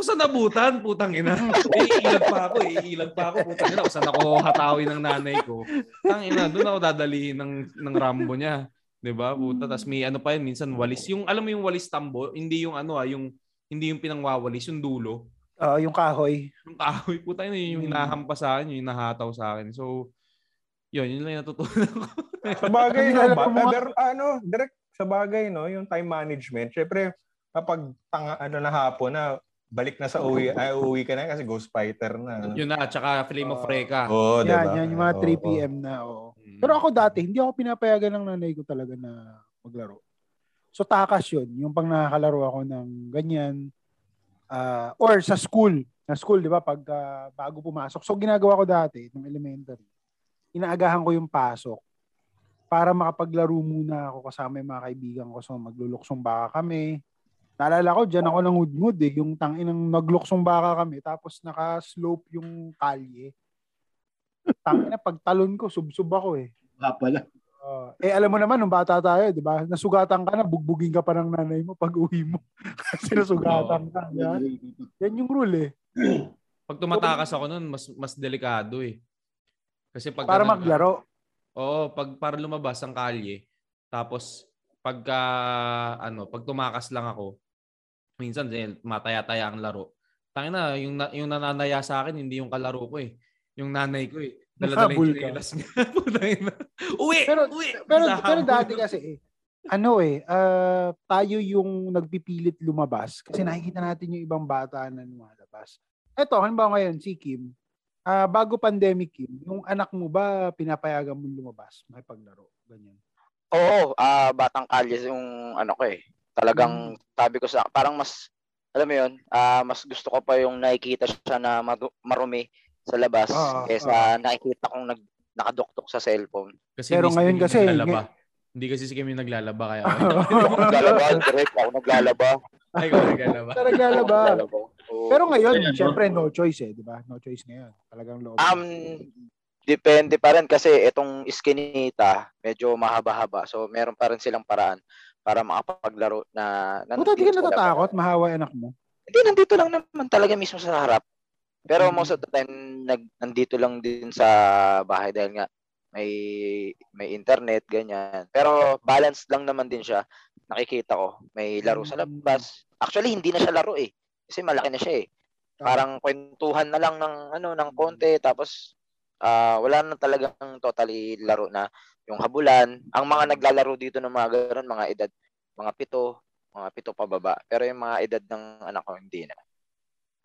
Kung sa nabutan, putang ina. Iilag pa ako, iilag pa ako, putang ina. Kung saan ako hatawin ng nanay ko. Tang ina, doon ako dadalihin ng, ng Rambo niya. 'Di ba? Puta, tas may ano pa yun, minsan walis. Yung alam mo yung walis tambo, hindi yung ano ah, yung hindi yung pinangwawalis, yung dulo. Ah, yung kahoy. Yung kahoy, puta yun, yung hinahampas sa akin, yung hinahataw sa akin. So, yun, yun lang yung natutunan ko. Sa bagay, no, Kilala ba, mga- der- ano, direct sa bagay, no, yung time management. Syempre, kapag tanga, ano na hapon na, balik na sa uwi, ay uwi ka na kasi ghost fighter na. yun na, tsaka Flame of Reka. Oo, oh, yan, diba? yan, yung mga 3 Oo, p.m. na. Oo. Mm. Pero ako dati, hindi ako pinapayagan ng nanay ko talaga na maglaro. So takas yun, yung pang nakakalaro ako ng ganyan. ah, or sa school. Na school, di ba, pag ah, bago pumasok. So ginagawa ko dati, nung elementary, inaagahan ko yung pasok para makapaglaro muna ako kasama yung mga kaibigan ko. So magluluksong baka kami. Naalala ko, dyan ako nangudngud eh. Yung tanginang nagluksong baka kami, tapos naka-slope yung kalye. Tangina, pagtalon ko, subsub ako eh. Nga pala. Uh, eh alam mo naman nung bata tayo, 'di ba? Nasugatan ka na, bugbugin ka pa ng nanay mo pag uwi mo. Kasi nasugatan ka. ba? Yan yung rule eh. Pag tumatakas ako nun, mas mas delikado eh. Kasi pag Para maglaro. Oo, pag para lumabas ang kalye, tapos pagka ano, pag tumakas lang ako, minsan eh, mataya-taya ang laro. Tangina, yung na, yung nananaya sa akin hindi yung kalaro ko eh. Yung nanay ko eh. Dala-dala yung chinelas niya. Putangina. uwi! Pero uwi! pero Nahabol. pero dati kasi eh, ano eh, ah, tayo yung nagpipilit lumabas kasi nakikita natin yung ibang bata na lumalabas. Eto, halimbawa ngayon si Kim, ah, bago pandemic Kim, yung anak mo ba pinapayagan mo lumabas, makipaglaro, ganyan. Oo, ah batang kalye yung ano ko eh. Talagang sabi ko sa parang mas alam mo 'yun, ah mas gusto ko pa yung nakikita siya na marumi sa labas Oo, kaysa nakikita kong nag nakaduktok sa cellphone. Kasi Pero ngayon kasi, naglalaba. Hindi kasi si Kim yung naglalaba kaya. Ako naglalaba, direct ako naglalaba. Ay, ikaw naglalaba. Sa naglalaba. Pero ngayon, no? syempre no choice eh, di ba? No choice ngayon. Talagang loob. Um, depende pa rin kasi itong iskinita, medyo mahaba-haba. So, meron pa rin silang paraan para makapaglaro na Puta, di ka natatakot, mahawa anak mo. Hindi, nandito lang naman talaga mismo sa harap. Pero Mm. most of the time, nag, nandito lang din sa bahay dahil nga may may internet, ganyan. Pero balance lang naman din siya. Nakikita ko, may laro sa Mm. labas. Actually, hindi na siya laro eh. Kasi malaki na siya eh. Parang kwentuhan na lang ng ano ng konti tapos ah, wala na talagang totally laro na yung habulan. Ang mga naglalaro dito ng mga ganun, mga edad mga pito, mga pito pababa. Pero yung mga edad ng anak ko hindi na.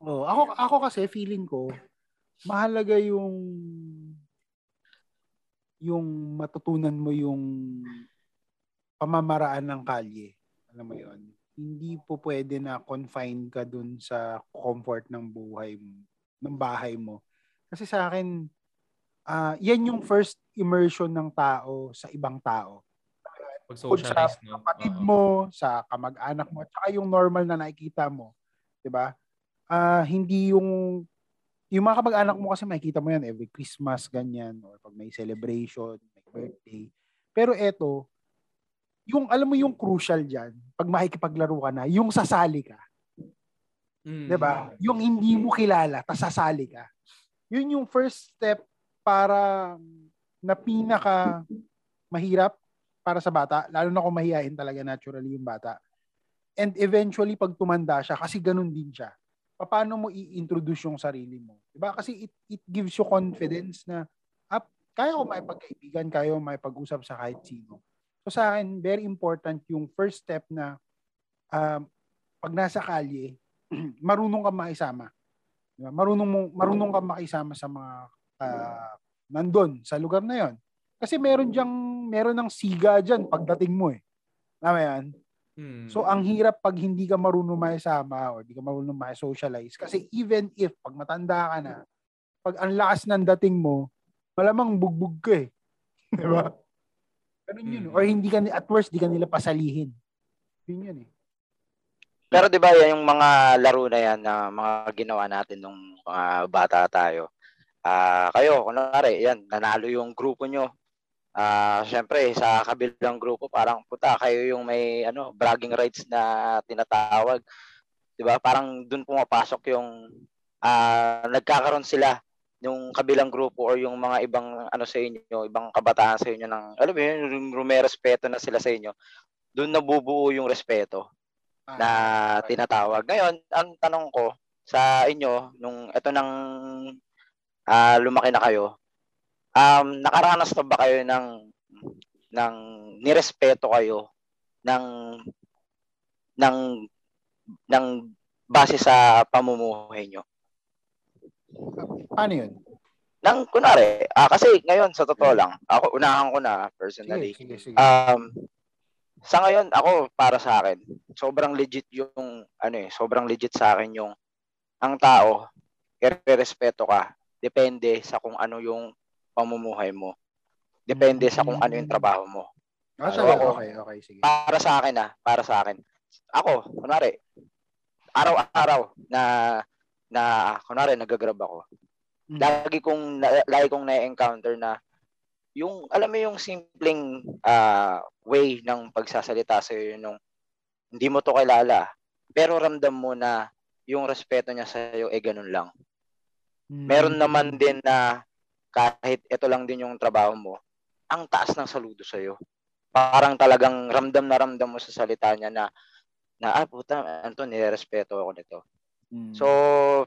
Oh, ako ako kasi feeling ko mahalaga yung yung matutunan mo yung pamamaraan ng kalye. Alam mo 'yon. Hindi po pwede na confine ka dun sa comfort ng buhay mo, ng bahay mo. Kasi sa akin ah yan yung first immersion ng tao sa ibang tao. Pag Bukod sa no? kapatid Oo. mo, sa kamag-anak mo, at saka yung normal na nakikita mo. ba? Ah, hindi yung yung mga kamag-anak mo kasi makikita mo yan every Christmas, ganyan, or pag may celebration, may birthday. Pero eto, yung alam mo yung crucial diyan, pag makikipaglaro ka na, yung sasali ka, Mm. ba? Yung hindi mo kilala, tas sasali ka. Yun yung first step para na pinaka mahirap para sa bata, lalo na kung mahihain talaga naturally yung bata. And eventually pag tumanda siya kasi ganun din siya. Paano mo i-introduce yung sarili mo? 'Di ba? Kasi it it gives you confidence na ah, kaya ko makipagkaibigan, kaya ko makipag-usap sa kahit sino. So sa akin, very important yung first step na um, pag nasa kalye, marunong ka makisama. Diba? Marunong mo marunong ka makisama sa mga ah, nandun sa lugar na 'yon. Kasi meron diyang meron ng siga diyan pagdating mo eh. Tama yan? Mm. So ang hirap pag hindi ka marunong makisama o hindi ka marunong makisocialize kasi even if pag matanda ka na, pag ang lakas ng dating mo, malamang bugbog ka eh. 'Di ba? Ganun yun. Mm. Or hindi ka ni- at worst di ka nila pasalihin. Yun yun eh. Pero 'di ba yan yung mga laro na yan na mga ginawa natin nung mga bata tayo. Ah, kayo kunwari, yan, nanalo yung grupo nyo. Ah, syempre sa kabilang grupo parang puta kayo yung may ano, bragging rights na tinatawag. 'Di ba? Parang doon pumapasok yung ah nagkakaroon sila yung kabilang grupo or yung mga ibang ano sa inyo, ibang kabataan sa inyo ng alam mo yun, yung rumerespeto na sila sa inyo. Doon nabubuo yung respeto na tinatawag. Ngayon, ang tanong ko sa inyo, nung ito nang ah, lumaki na kayo, um, nakaranas na ba kayo ng, ng nirespeto kayo ng, ng, ng base sa pamumuhay nyo? Paano yun? Nang, kunwari, ah, kasi ngayon, sa totoo lang, ako, unahan ko na personally, Sige, sige, sige. Um, sa ngayon, ako, para sa akin, sobrang legit yung, ano eh, sobrang legit sa akin yung, ang tao, irerespeto ka, depende sa kung ano yung pamumuhay mo. Depende sa kung ano yung trabaho mo. Ah, so talaga? ako- okay, okay, sige. Para sa akin ah, para sa akin. ako, kunwari, araw-araw na na kunwari nagagrab ako. Mm. Lagi kong na- lagi kong na-encounter na yung alam mo yung simpleng ah, way ng pagsasalita sa nung hindi mo to kilala pero ramdam mo na yung respeto niya sa iyo eh ganun lang. Meron naman din na kahit ito lang din yung trabaho mo, ang taas ng saludo sa iyo. Parang talagang ramdam na ramdam mo sa salita niya na na ah puta, Anton, nirespeto ako nito. Mm. So,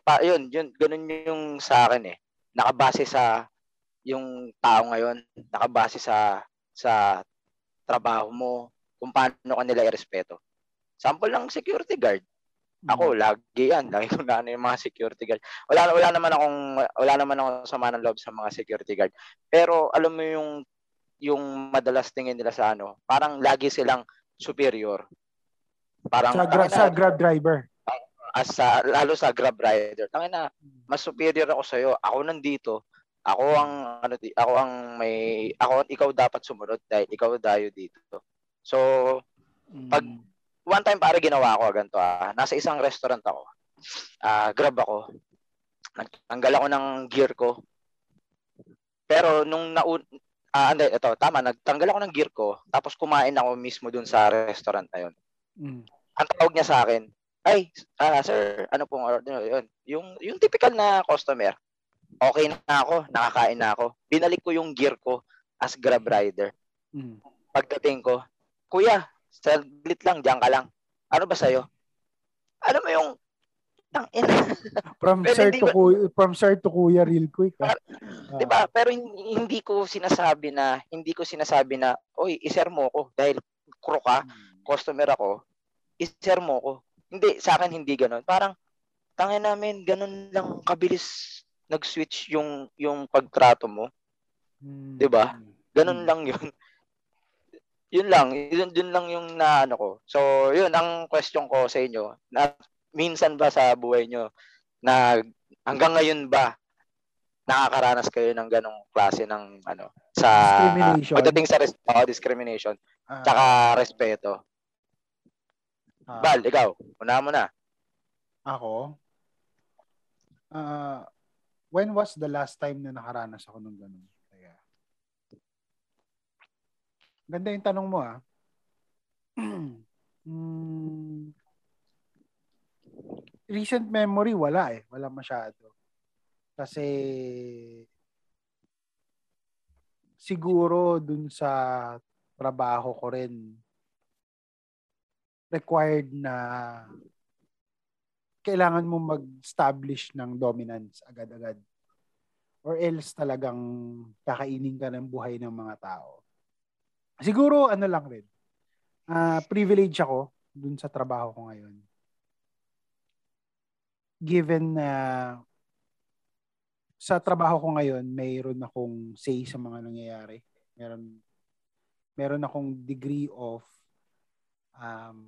pa, yun, yun, ganun yung sa akin eh. Nakabase sa yung tao ngayon, nakabase sa sa trabaho mo, kung paano ka nila irespeto. Sample ng security guard. Ako, lagi yan. Lagi ko na ano yung mga security guard. Wala, wala naman akong, wala naman akong sama ng loob sa mga security guard. Pero, alam mo yung, yung madalas tingin nila sa ano, parang lagi silang superior. Parang, sa, gra- sa grab driver. as sa, lalo sa grab rider. Tangin na, mas superior ako sa iyo. Ako nandito. Ako ang ano di, ako ang may ako ikaw dapat sumunod dahil ikaw dayo dito. So, pag one time pare ginawa ko ganito ah. Nasa isang restaurant ako. Ah, grab ako. Nagtanggal ako ng gear ko. Pero nung naun ah, hindi, ito, tama, nagtanggal ako ng gear ko, tapos kumain ako mismo dun sa restaurant na yun. Mm. Ang tawag niya sa akin, ay, ah, sir, ano pong order yun? Yung, yung typical na customer. Okay na ako, nakakain na ako. Binalik ko yung gear ko as grab rider. Mm. Pagdating ko, kuya, saglit lang, diyan ka lang. Ano ba sa'yo? Alam mo yung, tang ina. From Pero sir to ko- kuya, from sir to kuya real quick. ah. Di ba? Pero hin- hindi ko sinasabi na, hindi ko sinasabi na, oy, iser mo ko dahil crew ka, customer ako, iser mo ko. Hindi, sa akin hindi ganun. Parang, tangin namin, ganun lang kabilis nag-switch yung yung pagtrato mo. Mm. 'Di ba? Ganun Mm. lang 'yun. Yun lang, yun, yun lang yung naano ko. So, yun ang question ko sa inyo. Na minsan ba sa buhay nyo na hanggang ngayon ba nakakaranas kayo ng ganong klase ng ano sa Discrimination. pagdating sa res- oh, discrimination Ah, tsaka respeto. ah, Bal, ikaw, una mo na. Ako? Ah, when was the last time na nakaranas ako ng ganun? Kaya, ganda yung tanong mo ah. Hmm, recent memory, wala eh. Wala masyado. Kasi siguro dun sa trabaho ko rin required na kailangan mo mag-establish ng dominance agad-agad. Or else talagang kakainin ka ng buhay ng mga tao. Siguro ano lang rin. ah privilege ako dun sa trabaho ko ngayon. Given na sa trabaho ko ngayon, mayroon akong say sa mga nangyayari. Meron meron akong degree of um,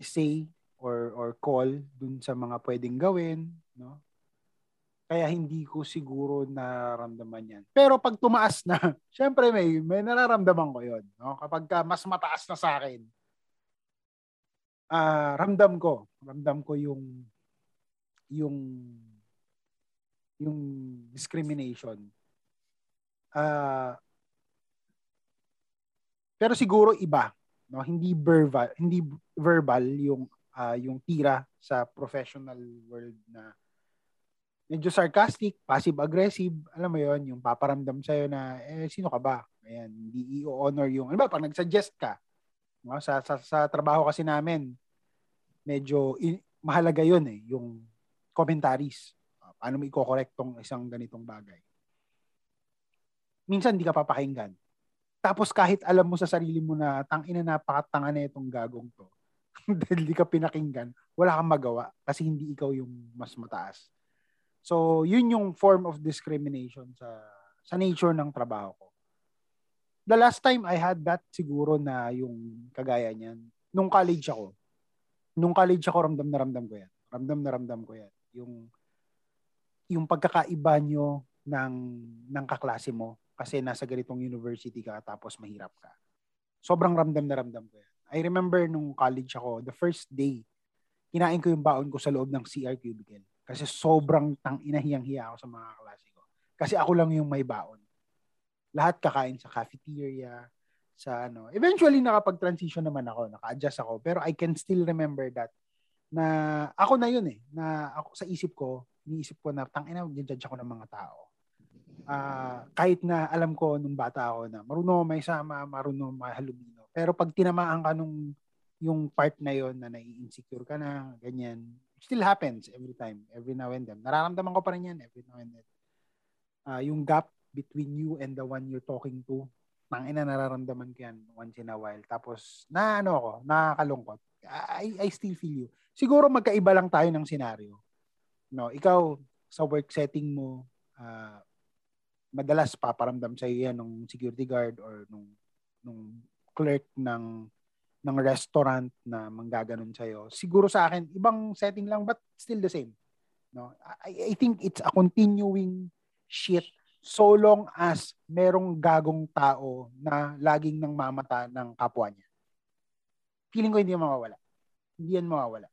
say or or call dun sa mga pwedeng gawin, no? Kaya hindi ko siguro nararamdaman yan. Pero pag tumaas na, syempre may, may nararamdaman ko yon no? Kapag ka mas mataas na sa akin, ah ramdam ko, ramdam ko yung yung yung discrimination. Ah pero siguro iba, no? Hindi verbal, hindi verbal yung ah, yung tira sa professional world na medyo sarcastic, passive aggressive, alam mo yon yung paparamdam sa na eh sino ka ba? Ayan, hindi i-honor yung ano ba pag nag-suggest ka. No? Sa, sa sa trabaho kasi namin medyo in- mahalaga yon eh, yung commentaries. Paano mo i-correct tong isang ganitong bagay. Minsan hindi ka papakinggan. Tapos kahit alam mo sa sarili mo na tang ina napakatanga na itong gagong to. Dahil di ka pinakinggan, wala kang magawa kasi hindi ikaw yung mas mataas. So, yun yung form of discrimination sa sa nature ng trabaho ko. The last time I had that siguro na yung kagaya niyan, nung college ako. Nung college ako, ramdam na ramdam ko yan. Ramdam na ramdam ko yan. Yung yung pagkakaiba nyo ng, ng kaklase mo kasi nasa ganitong university ka tapos mahirap ka. Sobrang ramdam na ramdam ko yan. I remember nung college ako, the first day, kinain ko yung baon ko sa loob ng CR cubicle. Kasi sobrang tang inahiyang-hiya ako sa mga klase ko. Kasi ako lang yung may baon. Lahat kakain sa cafeteria, sa ano. Eventually, nakapag-transition naman ako, naka-adjust ako. Pero I can still remember that na ako na yun eh. Na ako sa isip ko, iniisip ko na tangina, judge ako ng mga tao. Ah, kahit na alam ko nung bata ako na marunong may sama, marunong mahalumino. Pero pag tinamaan ka nung yung part na yon na nai-insecure ka na, ganyan, still happens every time, every now and then. Nararamdaman ko pa rin yan every now and then. Ah, yung gap between you and the one you're talking to, tangina nararamdaman ko yan once in a while. Tapos, na ano ako, nakakalungkot. I, I still feel you. Siguro magkaiba lang tayo ng senaryo. No, ikaw sa work setting mo, ah, madalas paparamdam sa yan ng security guard or nung nung clerk ng ng restaurant na manggaganon sa iyo. Siguro sa akin ibang setting lang but still the same. No, I, I think it's a continuing shit so long as merong gagong tao na laging nang mamata ng kapwa niya. Feeling ko hindi yan mawawala. Hindi yan mawawala.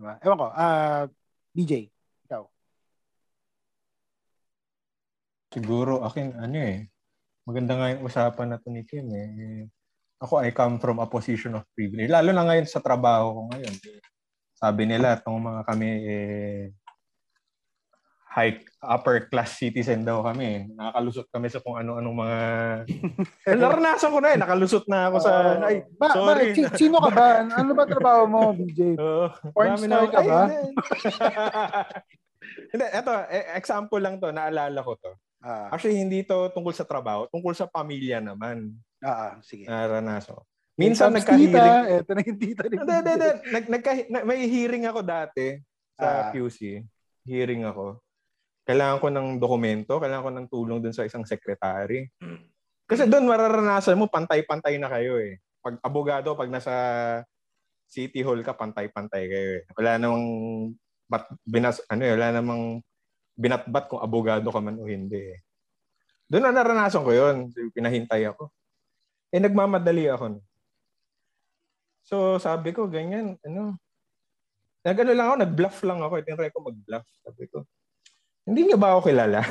Diba? Ewan ko, ah DJ, ikaw. Siguro, akin, ano eh, maganda nga yung usapan na to ni Kim eh. Ako, I come from a position of privilege. Lalo na ngayon sa trabaho ko ngayon. Sabi nila, itong mga kami eh, high upper class citizen daw kami. Nakakalusot kami sa kung ano-anong mga... Naranasan ko na eh. Nakalusot na ako sa... Oo. Ay, Ba, sorry. ba, si- sino ka ba? Ano ba trabaho mo, BJ? Oo. Porn star na- ka ba? Hindi, Hindi, eto, e- example lang to, naalala ko to. Ah, Actually, hindi to tungkol sa trabaho, tungkol sa pamilya naman. ah, ah, sige. Naranasan ko. Minsan nagka-hearing. Tita, eto na yung tita Hindi, hindi, hindi. Nag, nagka, na, may hearing ako dati Ah. sa QC. Hearing ako. Kailangan ko ng dokumento, kailangan ko ng tulong dun sa isang secretary. Kasi doon mararanasan mo, pantay-pantay na kayo eh. Pag abogado, pag nasa City Hall ka, pantay-pantay kayo eh. Wala namang bat, binas, ano eh, wala namang binatbat kung abogado ka man o hindi. Doon na naranasan ko yun. Pinahintay ako. Eh, nagmamadali ako. So, sabi ko, ganyan, ano, nag-ano lang ako, nag-bluff lang ako. Tinry ko mag-bluff. Sabi ko, hindi niyo ba ako kilala?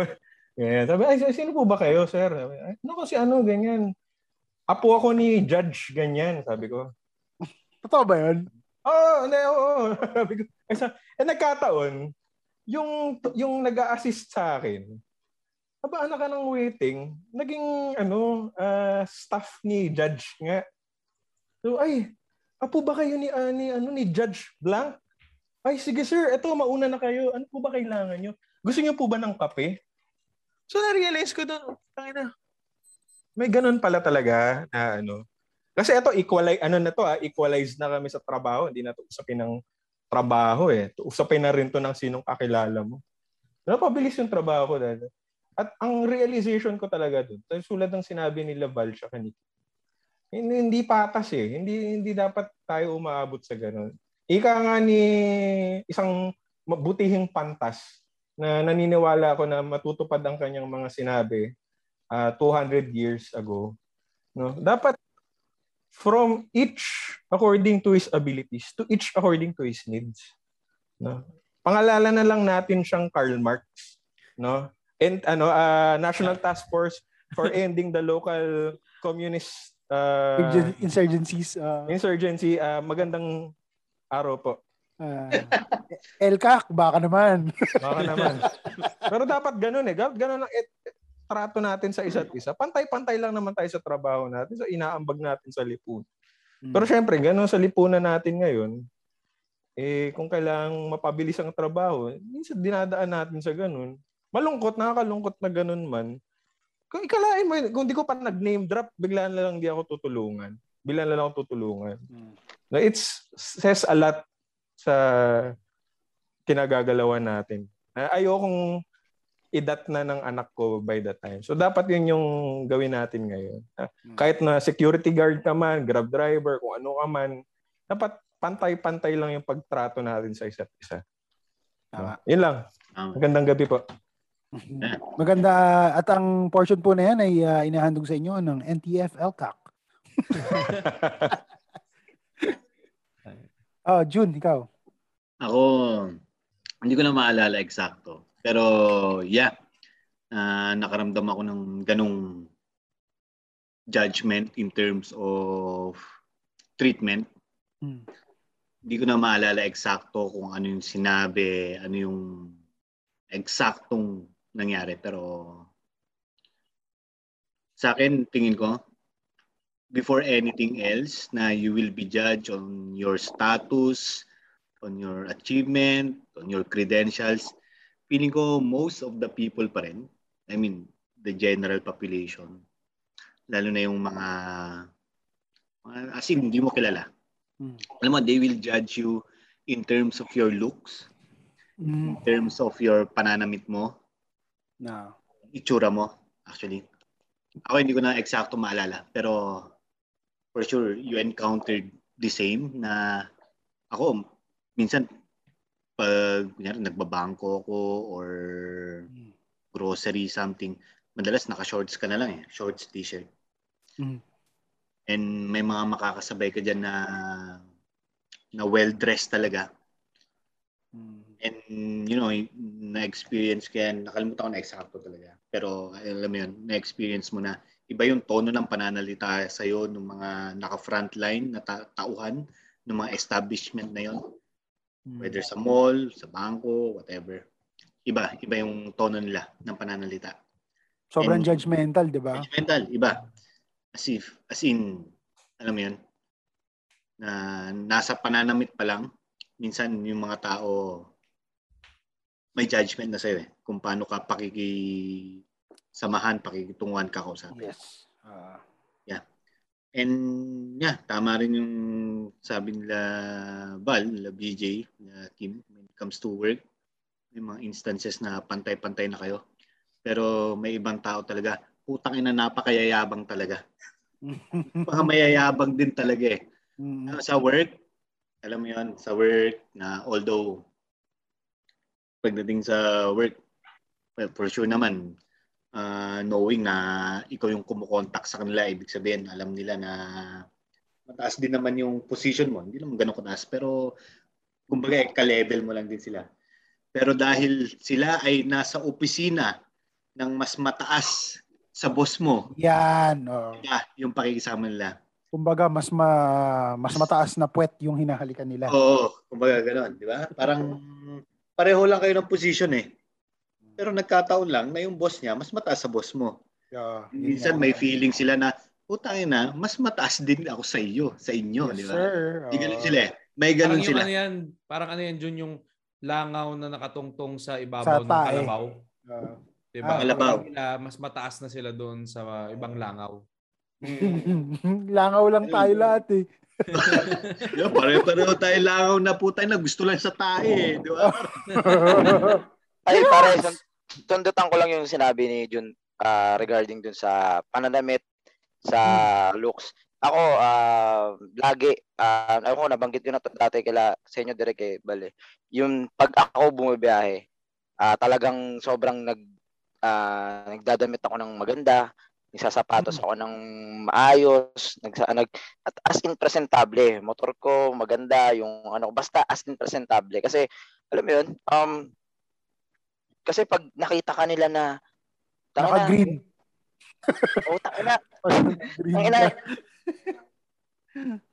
ganyan. Sabi, ay, sino po ba kayo, sir? Sabi, ay, ano kasi ano, ganyan. Apo ako ni Judge, ganyan, sabi ko. Totoo ba yun? Oo, oh, hindi, oo. Eh, eh, nagkataon, yung, yung nag-a-assist sa akin, aba, anak ka ng waiting, naging, ano, ah, staff ni Judge nga. So, ay, apo ba kayo ni, ah, ni, ano, ni Judge Blank? Ay, sige sir, eto, mauna na kayo. Ano po ba kailangan nyo? Gusto nyo po ba ng kape? So, na-realize ko doon, tangina, may ganun pala talaga na ano, kasi ito, equalize, ano na to, ah, equalize na kami sa trabaho. Hindi na to usapin ng trabaho eh. Usapin na rin to ng sinong kakilala mo. Napabilis yung trabaho ko dahil. At ang realization ko talaga doon, sulat ng sinabi ni Laval siya kanina, hindi, hindi patas eh. Hindi, hindi dapat tayo umaabot sa ganun. Ika nga ni isang butihing pantas na naniniwala ako na matutupad ang kanyang mga sinabi ah, 200 years ago. No? Dapat from each according to his abilities to each according to his needs. No? Pangalanan na lang natin siyang Karl Marx, no? And ano uh, National Task Force for Ending the Local Communist uh, Insurgen- Insurgencies. Uh, Insurgency. Uh, magandang araw po. uh, Elkak, baka naman. Baka naman. Pero dapat ganun eh. Gan- Ganun ang et- trato natin sa isa't isa. Pantay-pantay lang naman tayo sa trabaho natin. So inaambag natin sa lipunan. Pero syempre, ganun sa lipunan natin ngayon, eh, kung kailangang mapabilis ang trabaho, minsan dinadaan natin sa ganun. Malungkot, nakakalungkot na ganun man. Kung ikalain mo, kung di ko pa nag-name drop, biglaan na lang di ako tutulungan. Biglaan na lang ako tutulungan. No, it says a lot sa kinagagalawan natin. Ay- Ayokong idat na ng anak ko by that time. So dapat yun yung gawin natin ngayon. Ah, Kahit na security guard ka man, grab driver, kung ano ka man, dapat pantay-pantay lang yung pagtrato natin sa isa't isa. Tama. Yun lang. Magandang gabi po. Maganda ah, at ang portion po na yan ay ah, inahandog sa inyo ng NTF LCAC. Oh, June, ikaw. Ako, hindi ko na maalala eksakto. Pero, yeah, ah, nakaramdam ako ng ganong judgment in terms of treatment. Hmm. Hindi ko na maalala eksakto kung ano yung sinabi, ano yung eksaktong nangyari. Pero, sa akin, tingin ko, before anything else, na you will be judged on your status, on your achievement, on your credentials. Feeling ko most of the people pa rin, I mean, the general population, lalo na yung mga, mga as in, hindi mo kilala. Hmm. Alam mo, they will judge you in terms of your looks, Mm. in terms of your pananamit mo, No. itsura mo, actually. Ako hindi ko na eksakto maalala, pero for sure, you encountered the same na ako, minsan, pag kunyari, nagbabangko ako or grocery, something, madalas naka-shorts ka na lang eh. Shorts, t-shirt. Mm. And may mga makakasabay ka dyan na na well-dressed talaga. Mm. And, you know, na-experience ko yan. Nakalimutan ko na eksakto talaga. Pero, alam mo yun, na-experience mo na iba yung tono ng pananalita sa'yo ng mga naka-frontline na ta- tauhan ng mga establishment na yon. Whether sa mall, sa bangko, whatever. Iba, iba yung tono nila ng pananalita. Sobrang And- judgmental, di ba? Judgmental, iba. As if, as in, alam mo yun, na nasa pananamit pa lang, minsan yung mga tao may judgment na sa'yo eh. Kung paano ka pakikisamahan, pakikitunguhan ka sa Yes. Ah. And yeah, tama rin yung sabi nila Val, nila BJ, nila Kim, when it comes to work, may mga instances na pantay-pantay na kayo. Pero may ibang tao talaga, putang ina napakayayabang talaga. Baka mayayabang din talaga eh. Mm. Ano, Sa work, alam mo yun, sa work na although pagdating sa work, well, for sure naman, uh, knowing na ikaw yung kumukontak sa kanila, ibig sabihin, alam nila na mataas din naman yung position mo. Hindi naman ganun kataas, pero kumbaga, eh, ka-level mo lang din sila. Pero dahil sila ay nasa opisina ng mas mataas sa boss mo, Yan. Oh. iba yung pakikisama nila. Kumbaga, mas ma mas mataas na puwet yung hinahalikan nila. Oo, kumbaga gano'n, di ba? Parang pareho lang kayo ng position eh. Pero nagkataon lang na yung boss niya mas mataas sa boss mo. Yeah, yun Minsan may feeling sila na, putangin na, mas mataas din ako sa iyo, sa inyo, Yes, di ba? sir. Ganun Oo. sila eh. May Parang ganun yung sila. ano yan, parang ano yan, Jun, yung langaw na nakatungtong sa Sa ibabaw ng tae. kalabaw. Ah. Diba? Ah, kalabaw. Nila, mas mataas na sila doon sa ibang langaw. Langaw lang tayo lahat eh. Ba? Pare-pareho tayo langaw na putay na gusto lang sa tae eh, di ba? Ay, pare, sun- sundutan ko lang yung sinabi ni Jun ah, regarding dun sa pananamit, sa looks. Ako, ah, lagi, ah, ako nabanggit ko na to dati kila sa inyo direct eh, bale. Yung pag ako bumibiyahe, ah, talagang sobrang nag, ah, nagdadamit ako ng maganda, nagsasapatos ako ng maayos, nagsa, nag, at as in presentable. Motor ko maganda, yung ano, basta as in presentable. Kasi, alam mo yun, um, kasi pag nakita ka nila na Naka-green. oh, tangina, Green tangina,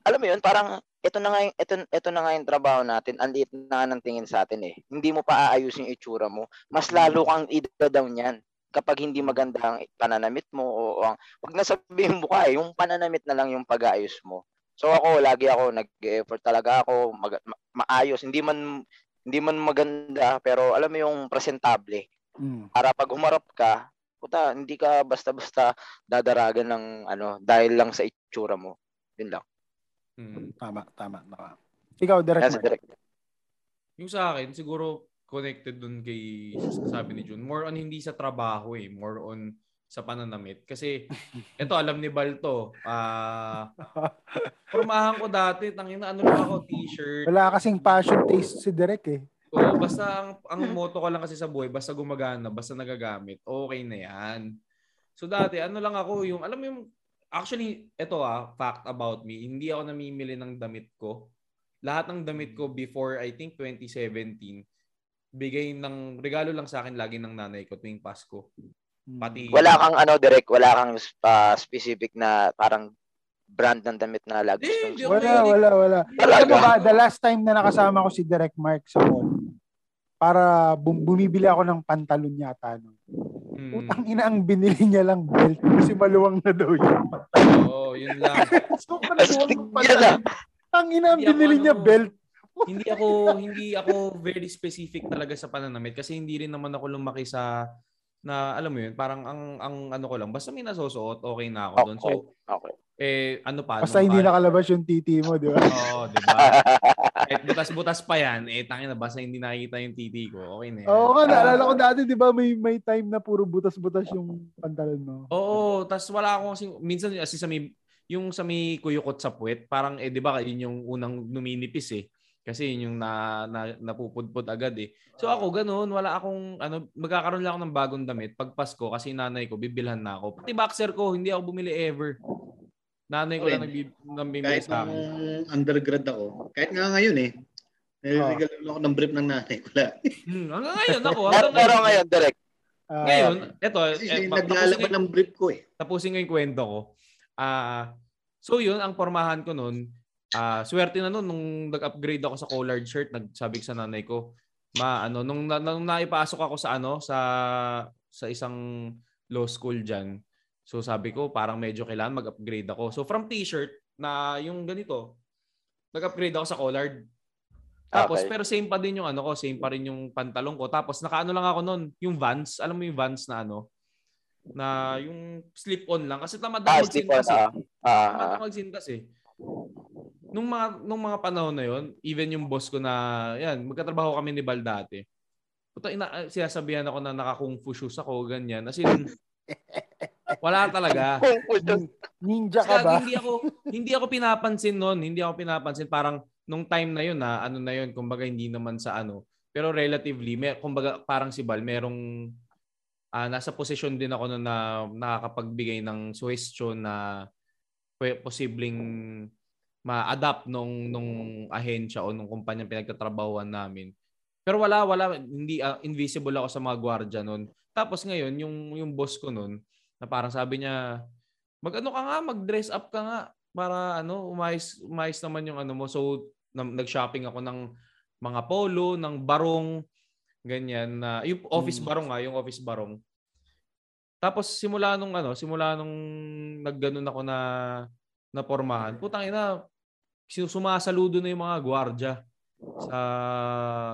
alam mo yun, parang ito na nga yung, ito, ito na nga yung trabaho natin, ang liit na nga ng tingin sa atin eh. Hindi mo pa aayusin yung itsura mo, mas lalo kang ida-down yan kapag hindi maganda ang pananamit mo o, o ang, wag na sabihin mo ka eh, yung pananamit na lang yung pag-aayos mo. So ako, lagi ako, nag-effort talaga ako, mag, ma- maayos, hindi man hindi man maganda, pero alam mo yung presentable. Mm. para pag humarap ka, puta, hindi ka basta-basta dadaragan ng ano dahil lang sa itsura mo. Yun lang. Mm. Tama, tama, tama. Ikaw, direct Mark. Direk. Yung sa akin, siguro connected dun kay sabi ni Jun. More on hindi sa trabaho eh. More on sa pananamit. Kasi ito alam ni Balto. Ah, formahan ko dati, tangina ano lang ako, t-shirt. Wala kasing passion taste si Direk eh. Oo, basta ang, ang motto ko lang kasi sa buhay, basta gumagana, basta nagagamit, okay na yan. So dati, ano lang ako, yung, alam mo yung, actually, ito ah, fact about me, hindi ako namimili ng damit ko. Lahat ng damit ko before, I think, 2017, bigay ng, regalo lang sa akin lagi ng nanay ko tuwing Pasko. Pati, Wala kang ano, direct, wala kang ah, specific na parang brand ng damit na lagi gustong hindi Wala, wala, wala. Talaga? Alam mo ba, the last time na nakasama ko si Direct Mark sa mall, para bum- bumibili ako ng pantalon yata. No? Mm. Utang ina ang binili niya lang belt kasi maluwang na daw yun. Oo, yun lang. so, pantalon. Ang ina ang binili niya ano. belt. hindi ako hindi ako very specific talaga sa pananamit kasi hindi rin naman ako lumaki sa na alam mo yun, parang ang ang ano ko lang, basta may nasusuot, okay na ako doon. So, Okay. eh ano pa? Basta hindi pa- nakalabas yung titi mo, di ba? Oo, di ba? Kahit butas-butas pa yan, eh tangin na basta hindi nakikita yung titi ko. Okay na yan. Oo nga, naalala ko dati, di ba, may may time na puro butas-butas yung pantalon mo. Oo, tas wala akong kasi minsan kasi sa may yung sa may kuyukot sa puwet, parang eh 'di ba yun yung unang numinipis eh. Kasi yun yung na, na napupudpud agad eh. So ako ganoon, wala akong ano magkakaroon lang ako ng bagong damit pag Pasko kasi nanay ko bibilhan na ako. Pati boxer ko, hindi ako bumili ever. Nanay ko lang Okay. nagbi- nagbibili Kahit sa akin. undergrad ako, kahit nga ngayon eh, nililigalo ako ng brief ng nanay ko lang. Hmm, hanggang ngayon ako, hanggang pero ngayon. ngayon, direct. Ah, Ngayon, eto, Kasi eh, naglalaban ng brief ko eh. tapusin ko yung kwento ko. Ah, so yun ang pormahan ko noon. Ah, swerte na noon nung nag-upgrade ako sa collared shirt, nagsabi ko sa nanay ko, ma ano nung, nung naipasok ako sa ano sa sa isang law school diyan. So sabi ko parang medyo kailangan mag-upgrade ako. So from t-shirt na yung ganito, nag-upgrade ako sa collared. Tapos Okay. pero same pa din yung ano ko, same pa rin yung pantalon ko. Tapos nakaano lang ako noon, yung Vans, alam mo yung Vans na ano, na yung slip-on lang kasi tamad Ah, ako on. eh. Ah, ah, Tamad ah. ako magsintas eh. Nung mga nung mga panahon na yon, even yung boss ko na, yan, magkatrabaho kami ni Bal dati. Puta, ina, ah, sinasabihan ako na naka-kung fu shoes ako, ganyan. As in, wala talaga. Ninja Kaya ka ba? hindi ako hindi ako pinapansin noon, hindi ako pinapansin parang nung time na yun na ano na yun, kumbaga hindi naman sa ano, pero relatively may kumbaga parang si Bal merong ah, nasa posisyon din ako noon na nakakapagbigay ng suggestion na posibleng ma-adapt nung nung ahensya o nung kumpanya pinagtatrabahuan namin. Pero wala wala hindi ah, invisible ako sa mga gwardiya noon. Tapos ngayon yung yung boss ko noon na parang sabi niya mag-ano ka nga, mag-dress up ka nga para ano, umayos, umayos naman yung ano mo. So, na- nag-shopping ako ng mga polo, ng barong, ganyan na yung office Mm. barong nga, yung office barong. Tapos simula nung ano, simula nung nagganon ako na na pormahan, putang ina, sumasaludo na yung mga gwardiya sa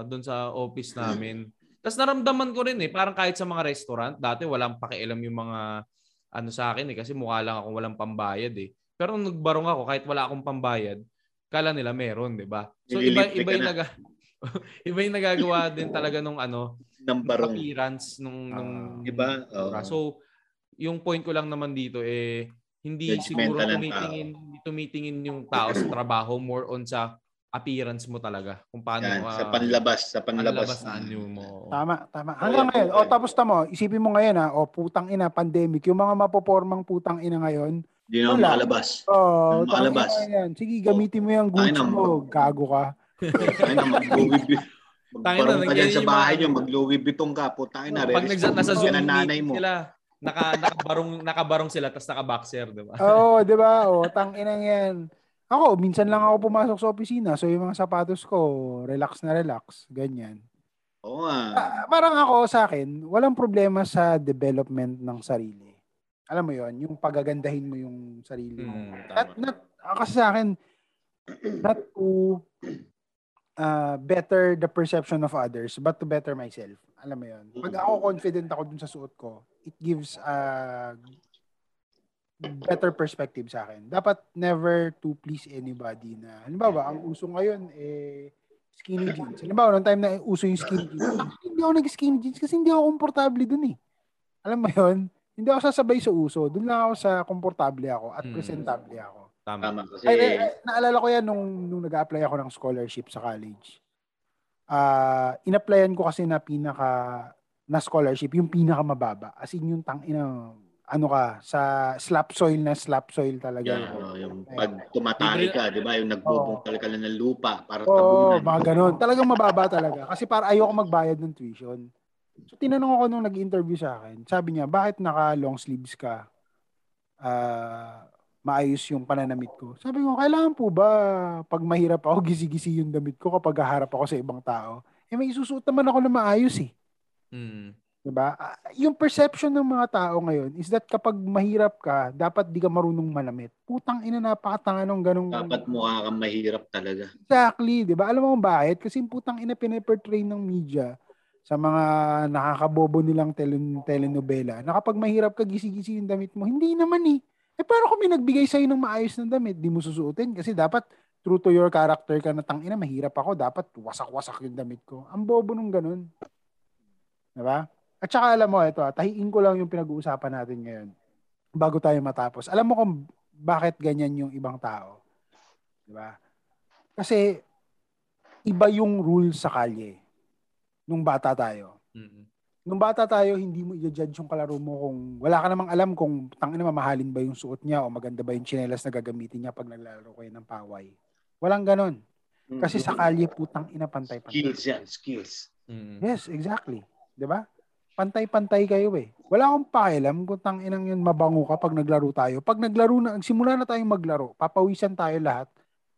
doon sa office namin. Tapos naramdaman ko rin eh, parang kahit sa mga restaurant, dati walang pakialam yung mga ano sa akin eh, kasi mukha lang akong walang pambayad eh. Pero nung nagbarong ako, kahit wala akong pambayad, kala nila meron, di ba? So iba, iba yung, na. naga, iba yung nagagawa din talaga nung ano, Ng barong. appearance nung, nung Iba? Oo. So, yung point ko lang naman dito eh hindi siguro tumitingin hindi tumitingin yung tao sa trabaho more on sa appearance mo talaga kung paano Yan, sa panlabas, sa panlabas. panlabas na anyo mo. Tama, tama. Hanggang ngayon, o tapos tamo, isipin mo ngayon ha, o putang ina, pandemic, yung mga mapopormang putang ina ngayon, Hindi na makalabas. oh, Yung tangina makalabas. yan. Sige, gamitin mo yung Gucci Ay, naman. mo, gago ka. Ay na, mag-Louis Magparong ka dyan sa bahay nyo, mag-Louis Vuitton ka. Putang ina, Pag nagsa, nasa Zoom nanay meeting mo. sila, naka nakabarong nakabarong sila tapos naka-boxer, di ba? Oo, di ba? O, tang ina yan. Ako, minsan lang ako pumasok sa opisina, so yung mga sapatos ko, relax na relax, ganyan. Oo nga. Ah, parang ako sa akin, walang problema sa development ng sarili. Alam mo yon yung pagagandahin mo yung sarili mo. Hmm, Not, tama. not, ah, kasi sa akin, not to uh, better the perception of others, but to better myself. Alam mo yon Pag ako confident ako dun sa suot ko, it gives a better perspective sa akin. Dapat never to please anybody na, halimbawa, ang uso ngayon, eh, skinny jeans. Halimbawa, noong time na uso yung skinny jeans, hindi ako nag-skinny jeans kasi hindi ako komportable dun eh. Alam mo yon Hindi ako sasabay sa uso. Doon lang ako sa komportable ako at Hmm. presentable ako. Tama. Tama kasi Ay, ay, ay, naalala ko yan nung, nung nag-apply ako ng scholarship sa college. ah inapplyan ko kasi na pinaka na scholarship, yung pinaka mababa. As in yung tang ina ano ka sa slap soil na slap soil talaga. Yeah, oh, yung pag tumatari ka, di ba? Yung nagbubungkal ka lang ng lupa para Oo, tabunan. mga ganun. Talagang mababa talaga. Kasi para ayoko magbayad ng tuition. So, tinanong ako nung nag-interview sa akin. Sabi niya, bakit naka long sleeves ka? Ah, maayos yung pananamit ko. Sabi ko, kailangan po ba pag mahirap ako, gisi-gisi yung damit ko kapag haharap ako sa ibang tao? Eh, may isusuot naman ako na maayos eh. Mm. Diba? Ah, Yung perception ng mga tao ngayon is that kapag mahirap ka, dapat di ka marunong manamit. Putang ina, napakatanga nung ganong... Dapat mukha kang mahirap talaga. Exactly, 'di ba? Alam mo kung bakit? Kasi putang ina pinaportray ng media sa mga nakakabobo nilang tele- telenovela na kapag mahirap ka gisi-gisi yung damit mo, hindi naman eh. Eh paano kung may nagbigay sa'yo ng maayos na damit, di mo susuotin? Kasi dapat true to your character ka na tang ina, mahirap ako, dapat wasak-wasak yung damit ko. Ang bobo nung ganun. 'Di ba? At saka alam mo, ito, ah, tahiin ko lang yung pinag-uusapan natin ngayon bago tayo matapos. Alam mo kung bakit ganyan yung ibang tao? 'Di ba? Kasi iba yung rule sa kalye nung bata tayo. Mm. Nung bata tayo, hindi mo i-judge yung kalaro mo kung wala ka namang alam kung tangina mamahalin ba yung suot niya o maganda ba yung tsinelas na gagamitin niya pag naglalaro kayo ng paway. Walang ganon. Kasi sa kalye, putang ina pantay-pantay. Skills yan, skills. Mm. Yes, exactly. 'Di ba? Pantay-pantay kayo eh. Wala akong pakialam kung tang inang yun mabango ka pag naglaro tayo. Pag naglaro na, simula na tayong maglaro, papawisan tayo lahat.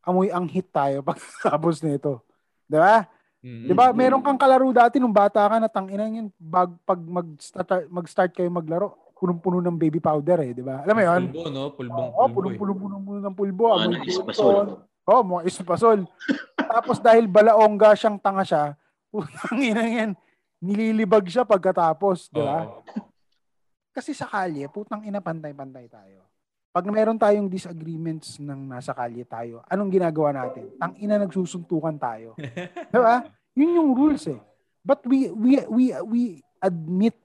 Amoy ang hit tayo pag tapos nito. 'Di ba? Mm. 'Di ba? Meron kang kalaro dati nung bata ka na tang inang yun bag, pag mag-start mag-start kayo maglaro, punong-puno ng baby powder eh, 'di ba? Alam mo 'yon? Pulbo, no? Pulbong pulbo. eh. punong-puno ng pulbo. Mga amoy na ispasol. Oo, mga ispasol. Tapos dahil balaongga siyang tanga siya, putang ina yan, nililibag siya pagkatapos, di ba? Oo. Kasi sa kalye, putang ina pantay-pantay tayo. Pag meron tayong disagreements ng nasa kalye tayo, anong ginagawa natin? Tang ina nagsusuntukan tayo. di ba? Yun yung rules eh. But we we we we admit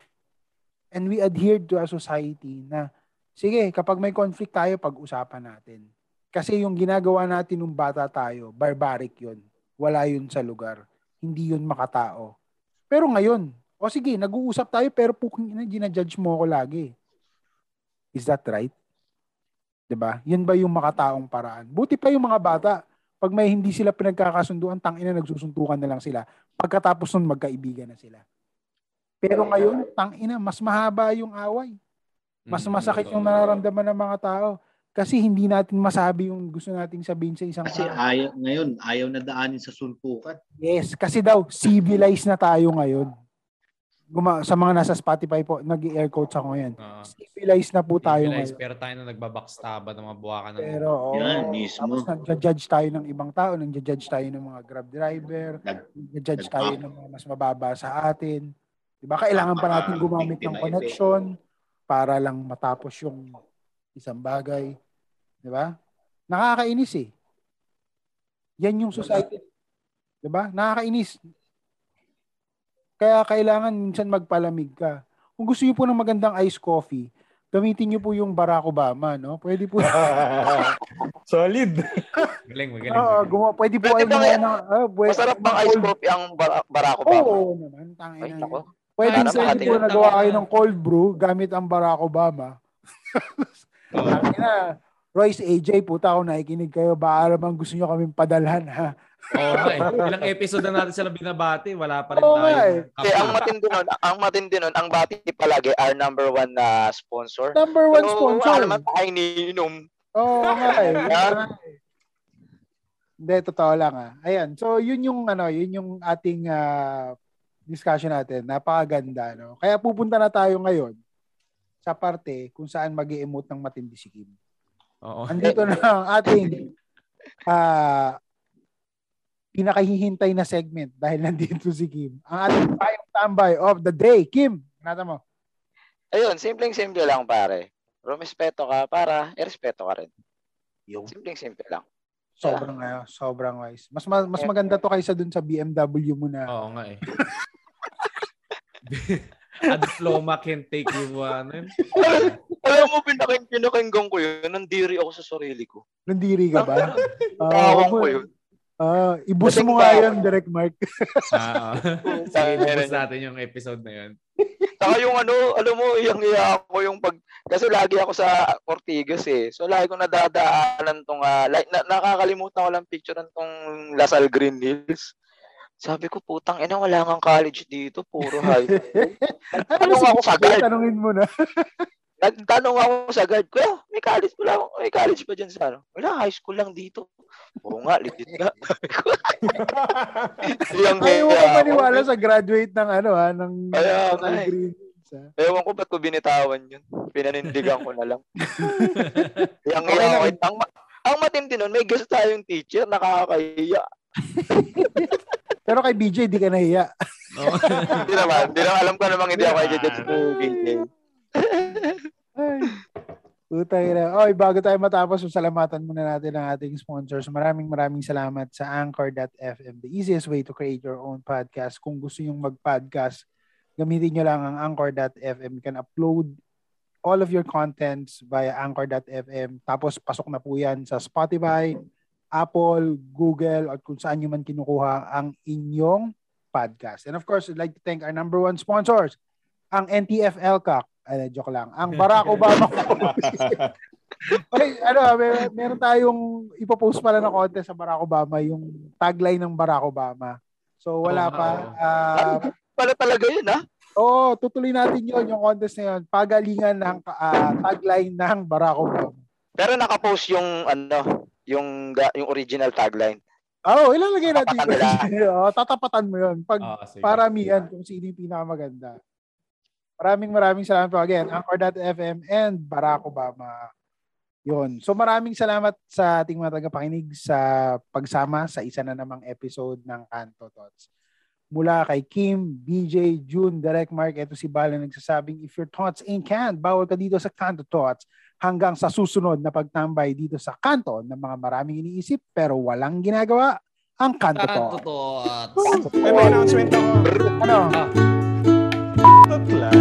and we adhere to a society na sige, kapag may conflict tayo, pag-usapan natin. Kasi yung ginagawa natin nung bata tayo, barbaric yun. Wala yun sa lugar. Hindi yun makatao. Pero ngayon, o sige, nag-uusap tayo pero puking ina, ginajudge mo ako lagi. Is that right? 'Di ba? Yun ba yung makataong paraan? Buti pa yung mga bata, pag may hindi sila pinagkakasunduan, tangina nagsusuntukan na lang sila. Pagkatapos nun, magkaibigan na sila. Pero ngayon, tangina, mas mahaba yung away. Mas Mm, masakit yung nararamdaman ng mga tao. Kasi hindi natin masabi yung gusto nating sabihin sa isang Kasi tao. ayaw, ngayon, ayaw na daanin sa suntukan. Yes, kasi daw, civilized na tayo ngayon. Guma- sa mga nasa Spotify po, nag-air quotes ako ngayon. Oo. Civilized na po tayo Civilized, ngayon. pero tayo na nagbabackstaba ng mga buwakan ng Pero, oo. Yan, mismo. Tapos nag-judge tayo ng ibang tao, nag-judge tayo ng mga grab driver, Nag- nag-judge nag- tayo ng mga mas mababa sa atin. Diba? Kailangan pa natin gumamit ng connection para lang matapos yung isang bagay. Diba? Nakakainis eh. Yan yung society. Diba? Nakakainis. Kaya kailangan minsan magpalamig ka. Kung gusto niyo po ng magandang iced coffee, gamitin niyo po yung Barack Obama, no? Pwede po. Solid. Galing, magaling. Oo, magaling. gumawa, pwede po gumawa yan? ng ah, pwede, Masarap bang ice coffee ang Bar- Barack Oo Obama? naman, tangin Ay, na. Pwede Para pwede po nagawa kayo ng cold brew gamit ang Barack Obama. Tangin na. Royce AJ, puta ako nakikinig kayo. Baka naman gusto nyo kaming padalhan, ha? Oo nga eh. Ilang episode na natin sila binabati, wala pa rin Oo tayo. eh. Kasi ang matindi nun, ang matindi nun, ang bati palagi our number one na sponsor. Number one So, sponsor. Wala naman tayo iniinom. Oo eh. Ha? nga eh. Hindi, totoo lang ah. Ayan. So, yun yung ano, yun yung ating ah, discussion natin. Napakaganda, no? Kaya pupunta na tayo ngayon sa parte kung saan mag emote ng matindi si Kim. Oo. Andito na ang ating ah pinakahihintay na segment dahil nandito si Kim. Ang ating payong tambay of the day. Kim, nata mo. Ayun, simpleng-simple lang pare. Rumispeto ka para irespeto ka rin. Yung Simpleng-simple lang. sobrang uh, sobrang wise. Mas ma- mas maganda to kaysa dun sa BMW mo na. Oo nga eh. A diploma can take you uh, ano? Alam mo, pinakin pinakinggan ko yun. Nandiri ako sa sarili ko. Nandiri ka ba? Ah, Tawang mo- ko yun. Ah, ibus mo nga yan, Direct Mark. Ah, Sige, bubus natin yung episode na yun. Saka yung ano, alam mo, yung iya ako yung pag kasi lagi ako sa Ortigas eh. So lagi ko nadadaanan tong ah, like na, nakakalimutan ko lang picture tong Lasal Green Hills. Sabi ko, putang ina, wala kang college dito, puro high school. Ano Tanong ako sa guard. Tanungin mo na. Nagtanong ako sa guard ko, "Ah, may college wala, may college pa dyan sa ano? Wala, high school lang dito. Oo nga, legit nga. Yung Ayaw ako. maniwala sa graduate ng ano ha, ng Kaya ng nga eh. Green? Ewan ko ba't ko binitawan yun. Pinanindigan ko na lang. Yang Okay okay, lang. ang, ang matindi nun, may guest tayong teacher, nakakahiya. Pero kay BJ, di ka nahiya. Oo. Hindi naman, hindi naman alam ko namang hindi ako to BJ. Ay. Putay na. Oy, bago tayo matapos, salamatan muna natin ang ating sponsors. Maraming maraming salamat sa Anchor.fm, the easiest way to create your own podcast. Kung gusto yung mag-podcast, gamitin nyo lang ang Anchor.fm. You can upload all of your contents via Anchor.fm. Tapos pasok na po yan sa Spotify, Apple, Google, at kung saan nyo man kinukuha ang inyong podcast. And of course, I'd like to thank our number one sponsors, ang NTF LCAC. Ay, joke lang. Ang Barack Obama Okay, ano, may, meron tayong ipopost pala na contest sa Barack Obama, yung tagline ng Barack Obama. So wala pa. Ah, Pala talaga yun, ha? Oo, tutuloy natin yon yung contest na yun. Pagalingan ng ah, tagline ng Barack Obama. Pero nakapost yung, ano, yung, ga- yung original tagline. Oo, oh, ilalagay natin Tatapatan yun. Oo, tatapatan mo yun. Pag Ah, sige. paramihan kung sino yung pinakamaganda. Maraming maraming salamat po again. Anchor.fm and Barack Obama. Yun. So maraming salamat sa ating mga tagapakinig sa pagsama sa isa na namang episode ng Kanto Tots. Mula kay Kim, BJ, June, Direct Mark, eto si Bala nagsasabing, if your thoughts ain't canned, bawal ka dito sa Kanto Tots hanggang sa susunod na pagtambay dito sa kanto ng mga maraming iniisip pero walang ginagawa, ang Kanto Kanto Tots. tots. May, may announcement ako. Ano? Tot Bakla.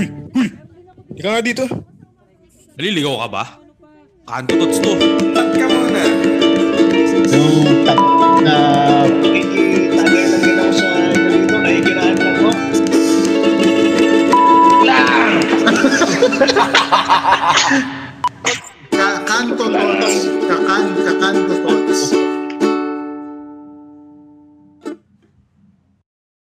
Yun. Ikaw nga dito. Naliligaw ka ba? Kanto tots to. Tat ka muna. Yung tat na pinititanin 関東の私、関東